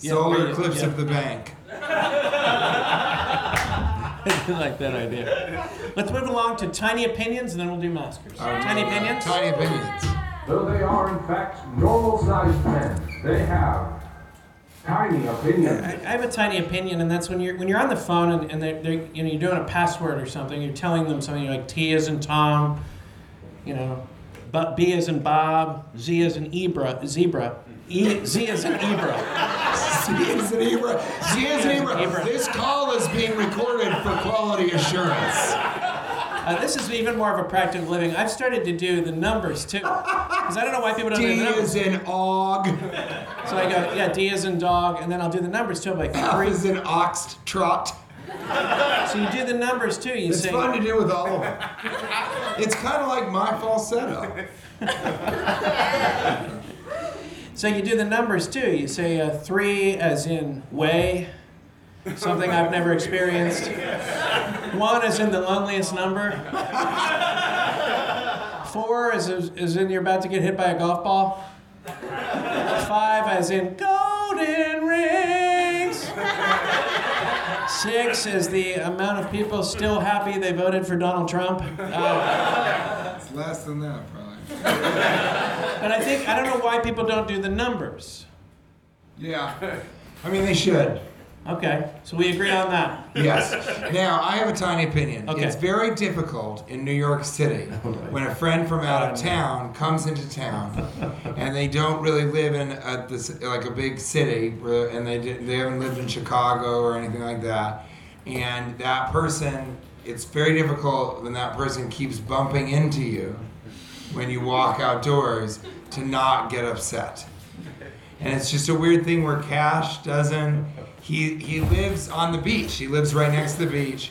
Yeah, Solar yeah, Eclipse yeah. of the Bank. I like that idea. Let's move along to tiny opinions, and then we'll do maskers. Tiny opinions. Tiny opinions. Though they are in fact normal sized men, they have Tiny opinion. I, I have a tiny opinion, and that's when you're when you're on the phone and, and they're, they're you know you're doing a password or something. You're telling them something like T is in Tom, you know, but B is in Bob, Z is in Ebra, zebra, e, Z is in Ebra. Z is an Ibra. Z is an Ibra. Ibra. This call is being recorded for quality assurance. Uh, this is even more of a practical living. I've started to do the numbers too, because I don't know why people don't do D the numbers. D is in Og. So I go, yeah, D is in dog, and then I'll do the numbers too. I'm like F three. is in Ox Trot. So you do the numbers too. You It's say, fun to do with all of them. It's kind of like my falsetto. So you do the numbers too. You say uh, three as in way, something I've never experienced. One is in the loneliest number. Four is, is in you're about to get hit by a golf ball. Five as in golden rings. Six is the amount of people still happy they voted for Donald Trump. Uh, It's less than that, probably. But I think, I don't know why people don't do the numbers. Yeah. I mean, they should. Okay, so we agree on that. Yes. Now, I have a tiny opinion. Okay. It's very difficult in New York City when a friend from out of town comes into town and they don't really live in a, this like a big city where, and they did, they haven't lived in Chicago or anything like that. And that person, it's very difficult when that person keeps bumping into you when you walk outdoors to not get upset. And it's just a weird thing where Cash doesn't. He he lives on the beach. He lives right next to the beach,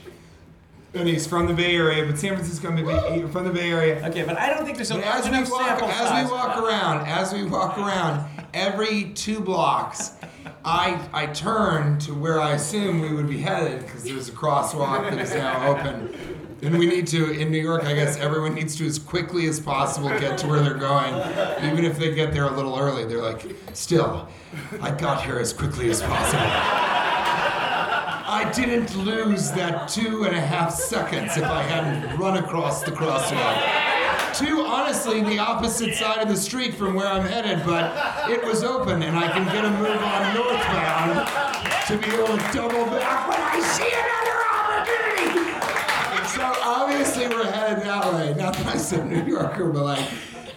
and he's from the Bay Area. But San Francisco, maybe from the Bay Area. Okay, but I don't think there's a But large as we enough walk, sample as size. we walk around, as we walk around, every two blocks, I I turn to where I assume we would be headed because there's a crosswalk that is now open. And we need to, in New York, I guess everyone needs to, as quickly as possible, get to where they're going. Even if they get there a little early, they're like, still, I got here as quickly as possible. I didn't lose that two and a half seconds if I hadn't run across the crosswalk. To honestly the opposite side of the street from where I'm headed, but it was open and I can get a move on northbound to be able to double back when I see another obviously we're headed that way. Not that I said New Yorker, but like,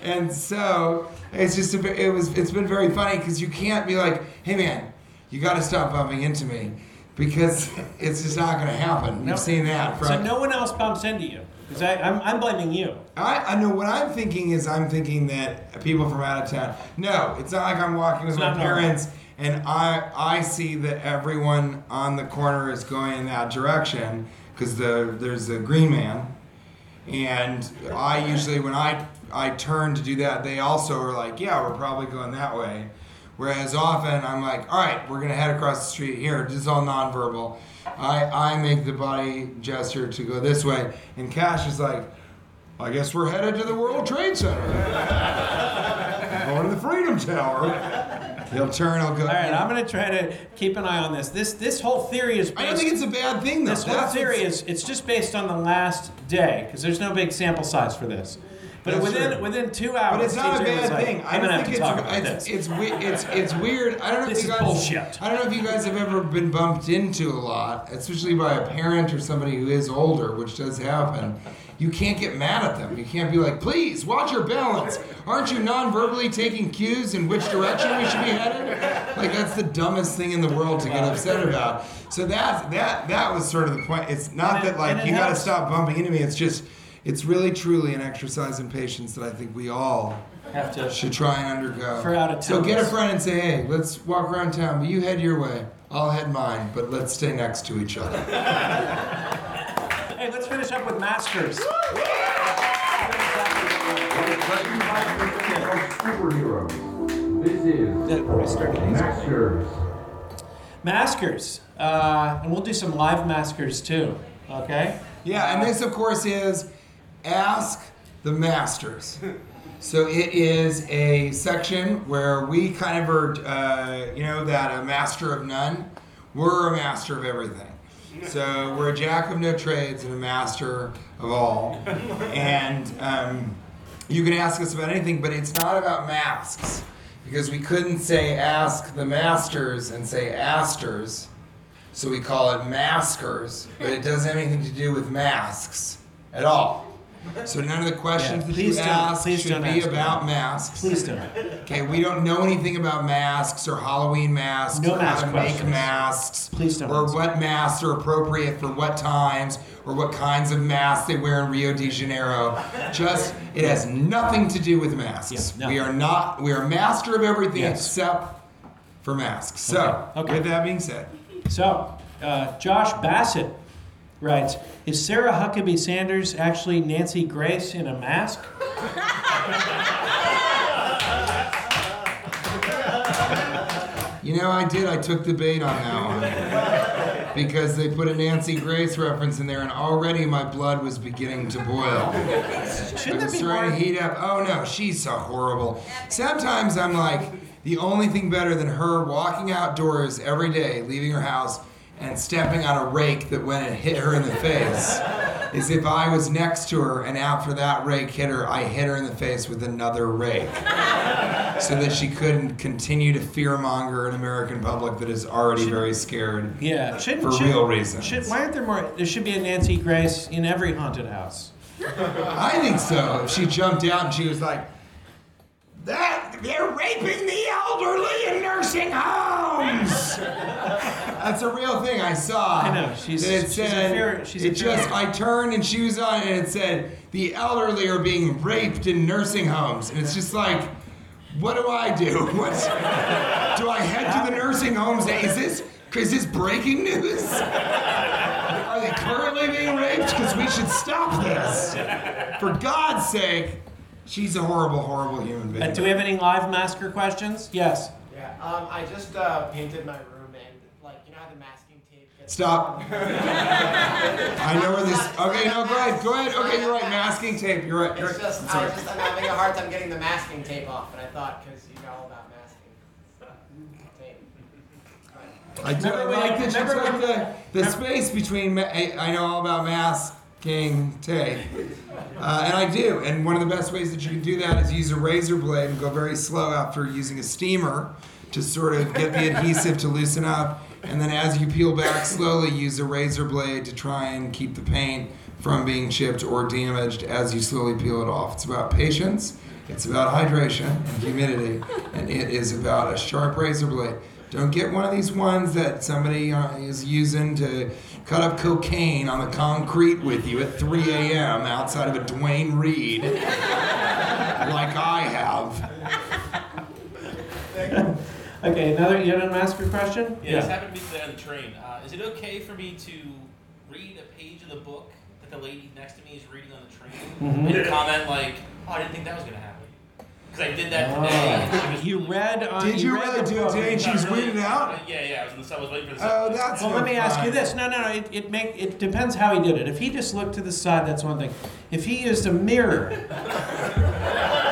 and so it's just a. It was. It's been very funny because you can't be like, hey man, you got to stop bumping into me because it's just not going to happen. No. You've seen that. From, So no one else bumps into you. Because I'm, I'm blaming you. I, I know what I'm thinking is I'm thinking that people from out of town. No, it's not like I'm walking with It's my not normal. parents and I I see that everyone on the corner is going in that direction because the there's a green man, and I usually when I I turn to do that, they also are like, yeah, we're probably going that way. Whereas often I'm like, all right, we're gonna head across the street here. This is all nonverbal. I I make the body gesture to go this way, and Cash is like. I guess we're headed to the World Trade Center. Going to the Freedom Tower. He'll turn, he'll go. All right, I'm going to try to keep an eye on this. This this whole theory is based. I don't think it's a bad thing, though. this whole That's theory is it's just based on the last day because there's no big sample size for this. But That's within true. within two hours, But it's not a bad like, thing. I I'm don't think to it's it's this. it's, it's it's weird. I don't know This if you guys bullshit. I don't know if you guys have ever been bumped into a lot, especially by a parent or somebody who is older, which does happen. You can't get mad at them. You can't be like, "Please watch your balance." Aren't you non-verbally taking cues in which direction we should be headed? Like that's the dumbest thing in the world to get upset about. So that that that was sort of the point. It's not it- that like you got to stop bumping into me. It's just it's really truly an exercise in patience that I think we all have to. should try and undergo. For out of so get a friend and say, hey, let's walk around town, but you head your way. I'll head mine, but let's stay next to each other. Hey, let's finish up with Masters. Superheroes. This is That- I started these. Masters. Maskers, uh, and we'll do some live maskers too. Okay. Yeah, and this, of course, is Ask the Masters. So it is a section where we kind of are, uh, you know, that a master of none. We're a master of everything. So we're a jack of no trades and a master of all. And um, you can ask us about anything, but it's not about masks. because we couldn't say ask the masters and say asters, so we call it maskers, but it doesn't have anything to do with masks at all. So none of the questions Yeah, that you ask should be ask about masks. Please don't. Okay, we don't know anything about masks or Halloween masks No or mask how to make questions. masks Please don't or what masks are appropriate for what times or what kinds of masks they wear in Rio de Janeiro. Just it has nothing to do with masks. No. We are not we are master of everything Yes. except for masks. So, Okay, okay. with that being said, So, uh, Josh Bassett writes Is Sarah Huckabee Sanders actually Nancy Grace in a mask? you know I did I took the bait on that one. Because they put a Nancy Grace reference in there, and already my blood was beginning to boil. Shouldn't I was starting to heat up. Oh no, she's so horrible. Sometimes I'm like, the only thing better than her walking outdoors every day, leaving her house, and stepping on a rake that went and hit her in the face is if I was next to her and after that rake hit her, I hit her in the face with another rake. so that she couldn't continue to fearmonger an American public that is already very scared. Yeah, shouldn't, For should- real reasons. Should, why aren't there more? There should be a Nancy Grace in every haunted house. I think so. She jumped out and she was like, "That they're raping the elderly in nursing homes." That's a real thing I saw. I know, she's- that it she's a said, fear- she's a it just. I turned and she was on, it and it said, "The elderly are being raped in nursing homes," and it's just like. What do I do? What do I head to the nursing homes? Is this is this breaking news? Are they currently being raped? Because we should stop this. For God's sake, she's a horrible, horrible human being. Uh, do we have any live masker questions? Yes. Yeah, um, I just uh, painted my room and like you know how the masking tape gets Stop. I know where this. Okay, no, go ahead. Go ahead. Okay, you're right. Masking tape. You're right. You're It's just, I'm I sorry. just I'm having a hard time getting the masking tape off, and I thought because you know all about masking tape. I do Remember I like you- that you remember took the, the space between. Ma- I I know all about masking tape. Uh, and I do. And one of the best ways that you can do that is use a razor blade and go very slow after using a steamer to sort of get the adhesive to loosen up. And then as you peel back slowly, use a razor blade to try and keep the paint from being chipped or damaged as you slowly peel it off. It's about patience, it's about hydration and humidity, and it is about a sharp razor blade. Don't get one of these ones that somebody uh, is using to cut up cocaine on the concrete with you at 3 a.m. outside of a Duane Reade, like I have. Okay, another you have a masker question? Yeah, this happened to me today on the train. Uh, is it okay for me to read a page of the book that the lady next to me is reading on the train Mhm. and comment like, "Oh, I didn't think that was gonna happen," because I did that today. and she was You really- read on. Did you read really the do it book. today and she was Not really. weirded out? Uh, yeah, yeah. I was in the I was waiting for the. Oh, that's Well, let me ask you this. No, no, no. It, it make it depends how he did it. If he just looked to the side, that's one thing. If he used a mirror,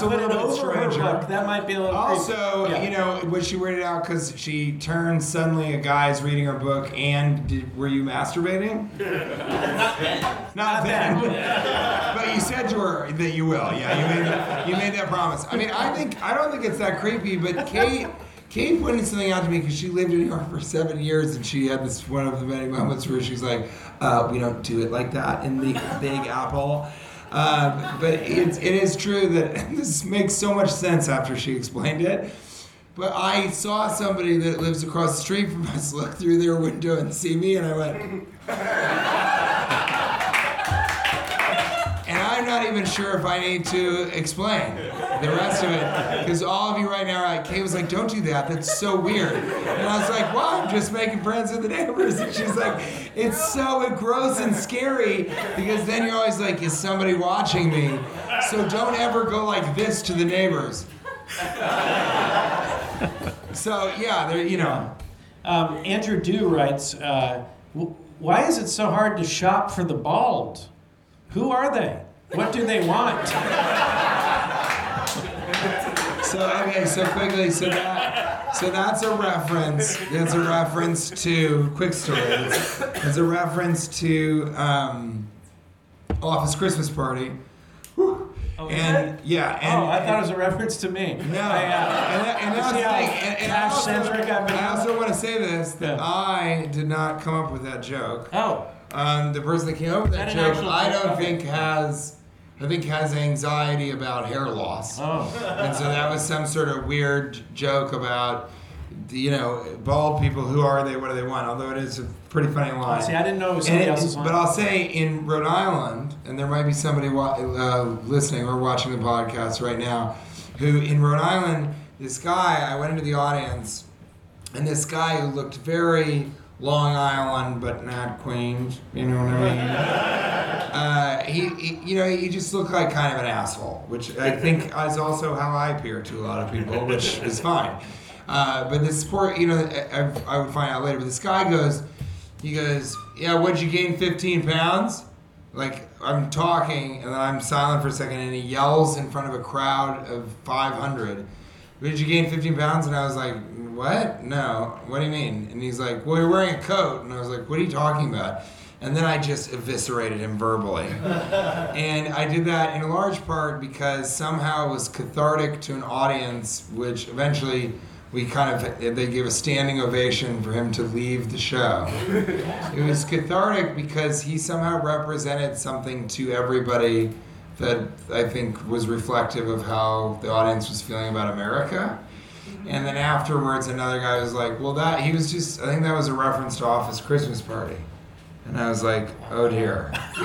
That's a it little bit over her stranger. book, that might be a little. Also, creepy. Yeah. you know, was she weirded out because she turned suddenly a guy's reading her book and did, were you masturbating? Not then. Not then. but you said to her that you will. Yeah, you made that, you made that promise. I mean, I think I don't think it's that creepy, but Kate. Kate pointed something out to me because she lived in New York for seven years, and she had this one of the many moments where she's like, uh, "We don't do it like that in the Big Apple." Um, but it's, it is true that this makes so much sense after she explained it. But I saw somebody that lives across the street from us look through their window and see me, and I went, and I'm not even sure if I need to explain the rest of it. Because all of you right now are like, was like, don't do that. That's so weird. And I was like, well, I'm just making friends with the neighbors. And she's like, it's so gross and scary because then you're always like, is somebody watching me? So don't ever go like this to the neighbors. So yeah, there you know. Um, Andrew Dew writes, uh, "Why is it so hard to shop for the bald? Who are they? What do they want?" So okay, so quickly, so that so that's a reference. That's a reference to quick story. It's, a reference to um, Office Christmas Party. Whew. Oh, and yeah, and, oh, I thought it was a reference to me. No, I, uh, and, that, and that's thing. And, I also, cash-centric I've been? I also want to say this that Yeah. I did not come up with that joke. Oh, Um, the person that came up with that, that joke, I don't think has, I think has anxiety about hair loss. oh. And so that was some sort of weird joke about, you know, bald people. Who are they? What do they want? Although it is a pretty funny line. See, I didn't know it was somebody else's line. but I'll say in Rhode Island, and there might be somebody wa- uh, listening or watching the podcast right now, who in Rhode Island, this guy, I went into the audience, and this guy who looked very Long Island, but not Queens, you know what I mean? uh, he, he, you know, he just looked like kind of an asshole, which I think is also how I appear to a lot of people, which is fine. Uh, but this poor, you know, I, I would find out later. But this guy goes, he goes, yeah, what'd you gain 15 pounds? Like I'm talking, and then I'm silent for a second, and he yells in front of a crowd of 500. Did you gain 15 pounds? And I was like, what? No. What do you mean? And he's like, well, you're wearing a coat. And I was like, what are you talking about? And then I just eviscerated him verbally. and I did that in a large part because somehow it was cathartic to an audience, which eventually we kind of, they gave a standing ovation for him to leave the show. it was cathartic because he somehow represented something to everybody that I think was reflective of how the audience was feeling about America. And then afterwards, another guy was like, "Well, that he was just. I think that was a reference to Office Christmas Party." And I was like, "Oh dear."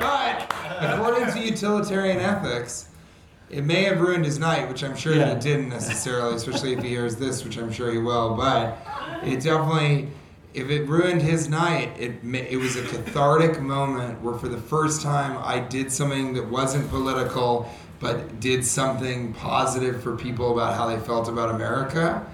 but according to utilitarian ethics, it may have ruined his night, which I'm sure Yeah. that it didn't necessarily, especially if he hears this, which I'm sure he will. But it definitely, if it ruined his night, it it was a cathartic moment where for the first time I did something that wasn't political, but did something positive for people about how they felt about America.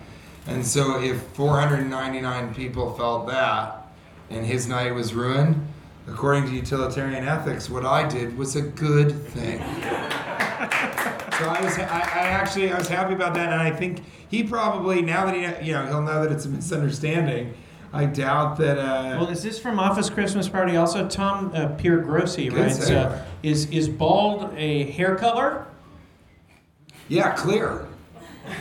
And so if 499 people felt that, and his night was ruined, according to utilitarian ethics, what I did was a good thing. So I was, I, I actually, I was happy about that, and I think he probably now that he, you know, he'll know that it's a misunderstanding. I doubt that. Uh, Well, is this from Office Christmas Party? Also, Tom uh, Pierre Grossi writes, uh, "Is is bald a hair color?" yeah, clear.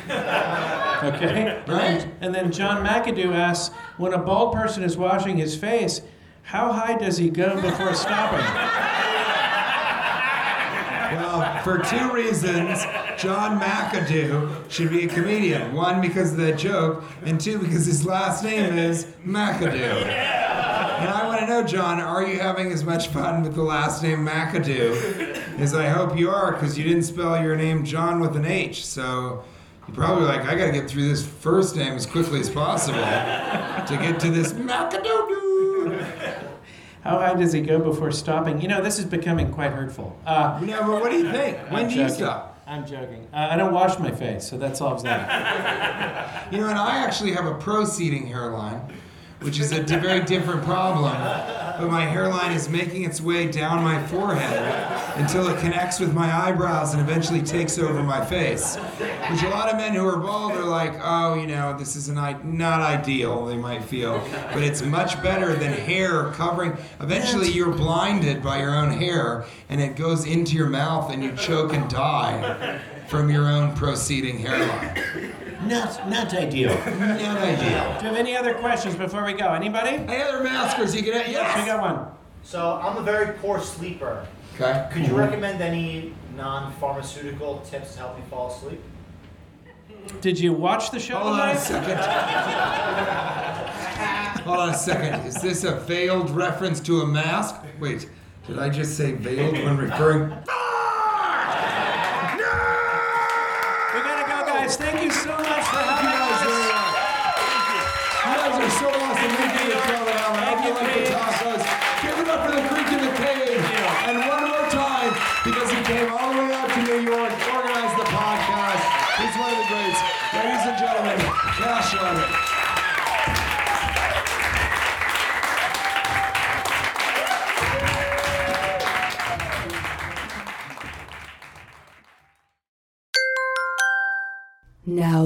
Okay. Right. And then Jon McAdoo asks, "When a bald person is washing his face, how high does he go before stopping?" For two reasons, Jon McAdoo should be a comedian. One, because of that joke, and two, because his last name is McAdoo. And I want to know, Jon, are you having as much fun with the last name McAdoo as I hope you are? Because you didn't spell your name John with an H. So you're probably like, I got to get through this first name as quickly as possible to get to this McAdoo. How high does he go before stopping? You know, this is becoming quite hurtful. Uh, No, but what do you think? When I'm do you joking. stop? I'm joking. Uh, I don't wash my face, so that solves that. You know, and I actually have a proceeding hairline, which is a very different problem. But my hairline is making its way down my forehead until it connects with my eyebrows and eventually takes over my face. Which a lot of men who are bald are like, oh, you know, this is an I- not ideal, they might feel. But it's much better than hair covering. Eventually, you're blinded by your own hair and it goes into your mouth and you choke and die from your own proceeding hairline. Not, not ideal. Do Not ideal. Do you have any other questions before we go? Anybody? Any other maskers you can Yes, we got one. So I'm a very poor sleeper. Okay. Could you recommend any non-pharmaceutical tips to help me fall asleep? Did you watch the show Hold on a tonight? second. Hold on a second. Is this a veiled reference to a mask? Wait, did I just say veiled when referring?